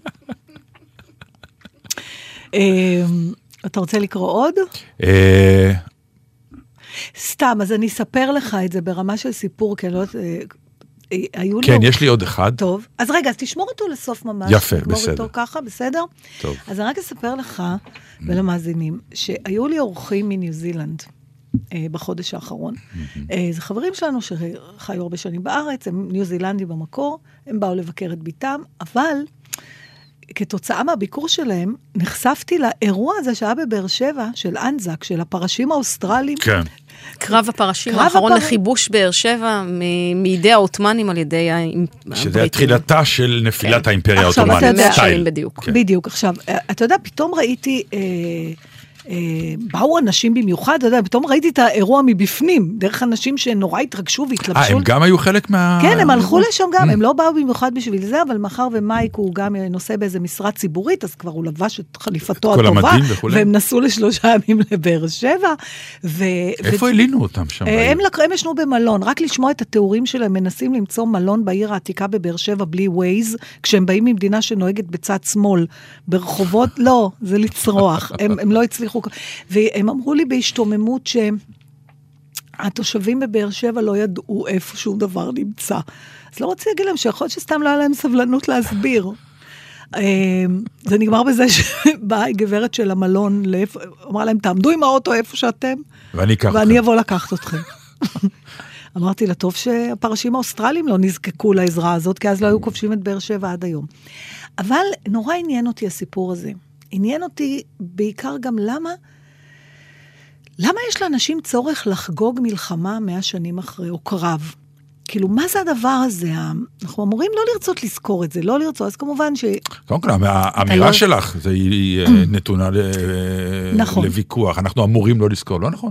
אמ, אתה רוצה לקרוא עוד? אה, סתם, אז אני אספר לך את זה ברמה של סיפור, כי אני לא יודעת, אה, היו לי... כן, יש לי עוד אחד. טוב, אז רגע, אז תשמור אותו לסוף ממש. יפה, בסדר. אותו ככה, בסדר? טוב. אז אני רק אספר לך ולמאזינים, שהיו לי אורחים מניו זילנד. אה, בחודש האחרון. אה, זה חברים שלנו שחיו הרבה שנים בארץ, הם ניו זילנדים במקור, הם באו לבקר את בתם, אבל כתוצאה מהביקור שלהם, נחשפתי לאירוע הזה שהיה בבאר שבע, של אנזק, של הפרשים האוסטרלים. כן. קרב הפרשים קרב האחרון הפר- לכיבוש באר שבע מ- מידי העות'מאנים על ידי ה- שזה הבריטים. תחילתה של נפילת כן. האימפריה עכשיו, אתה העות'מאנית, יודע- סטייל. בדיוק. כן. בדיוק. עכשיו, אה, אתה יודע, פתאום ראיתי... אה, באו אנשים במיוחד, אתה יודע, פתאום ראיתי את האירוע מבפנים, דרך אנשים שנורא התרגשו אה, והתלבשו. הם גם היו חלק מה... כן, הם הלכו לשם גם, הם לא באו במיוחד בשביל זה, אבל מאחר ומייק הוא גם נושא באיזה משרה ציבורית, אז כבר הוא לבש את חליפתו כל הטובה. והם נסעו לשלושה ימים לבאר שבע. ו... איפה ו- הלינו אותם שם? אה? הם, לק... הם ישנו במלון, רק לשמוע את התיאורים שלהם, מנסים למצוא מלון בעיר העתיקה בבאר שבע בלי ווייז, כשהם באים ממדינה שנוהגת בצד שמאל, ברחובות, לא, זה לצרוח, הם, הם לא הצליחו, והם אמרו לי בהשתוממות שהם... התושבים בבאר שבע לא ידעו איפה שום דבר נמצא. אז לא רוצה להגיד להם שיכול להיות שסתם לא היה להם סבלנות להסביר. אה, זה נגמר בזה שבאה גברת של המלון, אמרה להם, תעמדו עם האוטו איפה שאתם, ואני אקח ואני. אבוא לקחת אתכם. אמרתי לה, טוב שהפרשים האוסטרלים לא נזקקו לעזרה הזאת, כי אז לא היו כובשים את באר שבע עד היום. אבל נורא עניין אותי הסיפור הזה. עניין אותי בעיקר גם למה, למה יש לאנשים צורך לחגוג מלחמה מאה שנים אחרי, או קרב? כאילו, מה זה הדבר הזה? אנחנו אמורים לא לרצות לזכור את זה, לא לרצות, אז כמובן ש... קודם כל, האמירה לא- שלך, זה היא אה, נתונה ל- נכון. לוויכוח, אנחנו אמורים לא לזכור, לא נכון.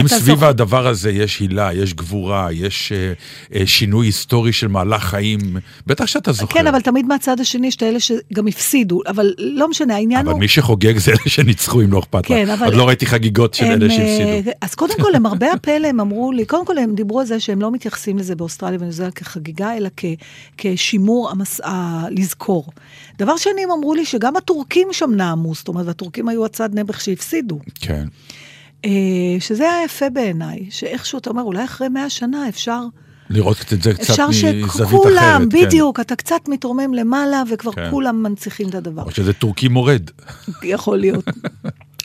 אם סביב. הדבר הזה יש הילה, יש גבורה, יש אה, אה, שינוי היסטורי של מהלך חיים, בטח שאתה זוכר. כן, אבל תמיד מהצד השני יש את האלה שגם הפסידו, אבל לא משנה, העניין אבל הוא... מי שחוגג זה אלה שניצחו, אם לא אכפת כן, לך. אבל- עוד לא ראיתי חגיגות של הם, אלה שהפסידו. אז קודם כל, למרבה הפלא, הם אמרו לי, קודם כל הם דיברו על זה שהם לא מתייחסים לזה באוסטרליה וניו זילנד כחגיגה, אלא כ, כשימור המס... ה... לזכור. דבר שני, הם אמרו לי שגם הטורקים שם נאמו, זאת אומרת, והטורקים היו הצד נעבך שהפסידו. כן. אה, שזה היה יפה בעיניי, שאיכשהו אתה אומר, אולי אחרי מאה שנה אפשר... לראות את זה קצת אפשר מזווית אחרת. שכולם, כן. בדיוק, אתה קצת מתרומם למעלה, וכבר כן. כולם מנציחים את הדבר. או שזה טורקי מורד. יכול להיות.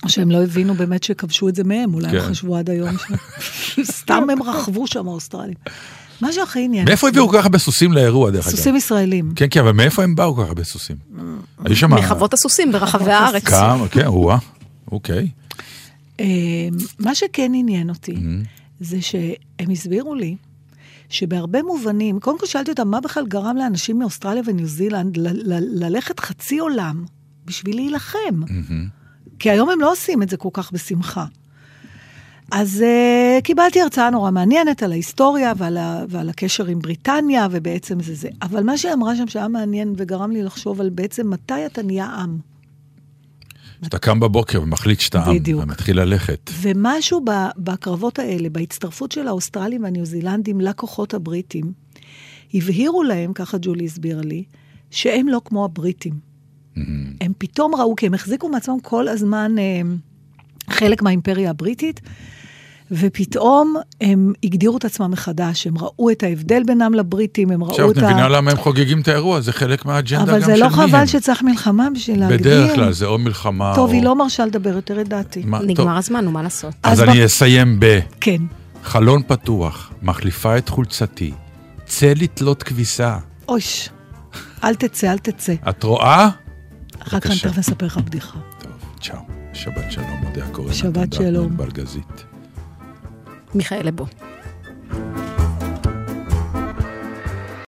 או שהם לא הבינו באמת שכבשו את זה מהם, אולי הם כן. חשבו עד היום ש... סתם הם רכבו שם האוסטרלים. מה שהכי עניין. מאיפה הביאו כל כך הרבה סוסים לאירוע, דרך אגב? סוסים ישראלים. כן, כן, אבל מאיפה הם באו כל כך הרבה סוסים? היו שם... מחוות הסוסים ברחבי הארץ. כמה, כן, וואה, אוקיי. אה, מה שכן עניין אותי. זה שהם הסבירו לי שבהרבה מובנים, קודם כל שאלתי אותם, מה בכלל גרם לאנשים מאוסטרליה וניו זילנד ל- ל- ללכת חצי עולם בשביל להילחם? כי היום הם לא עושים את זה כל כך בשמחה. אז uh, קיבלתי הרצאה נורא מעניינת על ההיסטוריה ועל, ה, ועל הקשר עם בריטניה, ובעצם זה זה. אבל מה שהיא אמרה שם שהיה מעניין וגרם לי לחשוב על בעצם מתי אתה נהיה עם. אתה קם בבוקר ומחליט שאתה עם, בדיוק. ומתחיל ללכת. ומשהו ב, בקרבות האלה, בהצטרפות של האוסטרלים והניו זילנדים לכוחות הבריטים, הבהירו להם, ככה ג'ולי הסבירה לי, שהם לא כמו הבריטים. הם פתאום ראו, כי הם החזיקו מעצמם כל הזמן אה, חלק מהאימפריה הבריטית, ופתאום הם הגדירו את עצמם מחדש, הם ראו את ההבדל בינם לבריטים, הם ראו עכשיו את את ה... מבינה למה הם חוגגים את האירוע, זה חלק מהאג'נדה גם אבל של זה מי לא הם. חבל שצריך מלחמה בשביל להגדיר. בדרך כלל זה או מלחמה טוב, או... היא לא מרשה לדבר יותר את דעתי. מה- טוב. נגמר הזמן, נו, מה לעשות? אז אז אני ב- אסיים כן. בחלון פתוח, מחליפה את חולצתי, צא לתלות כביסה. אויש, אל תצא, אל תצא. את רואה? אחר כך אני. תכף אספר לך בדיחה. טוב, צ'או. שבת שלום, מודה הקורא. שבת שלום. בלגזית. מיכאל לבו.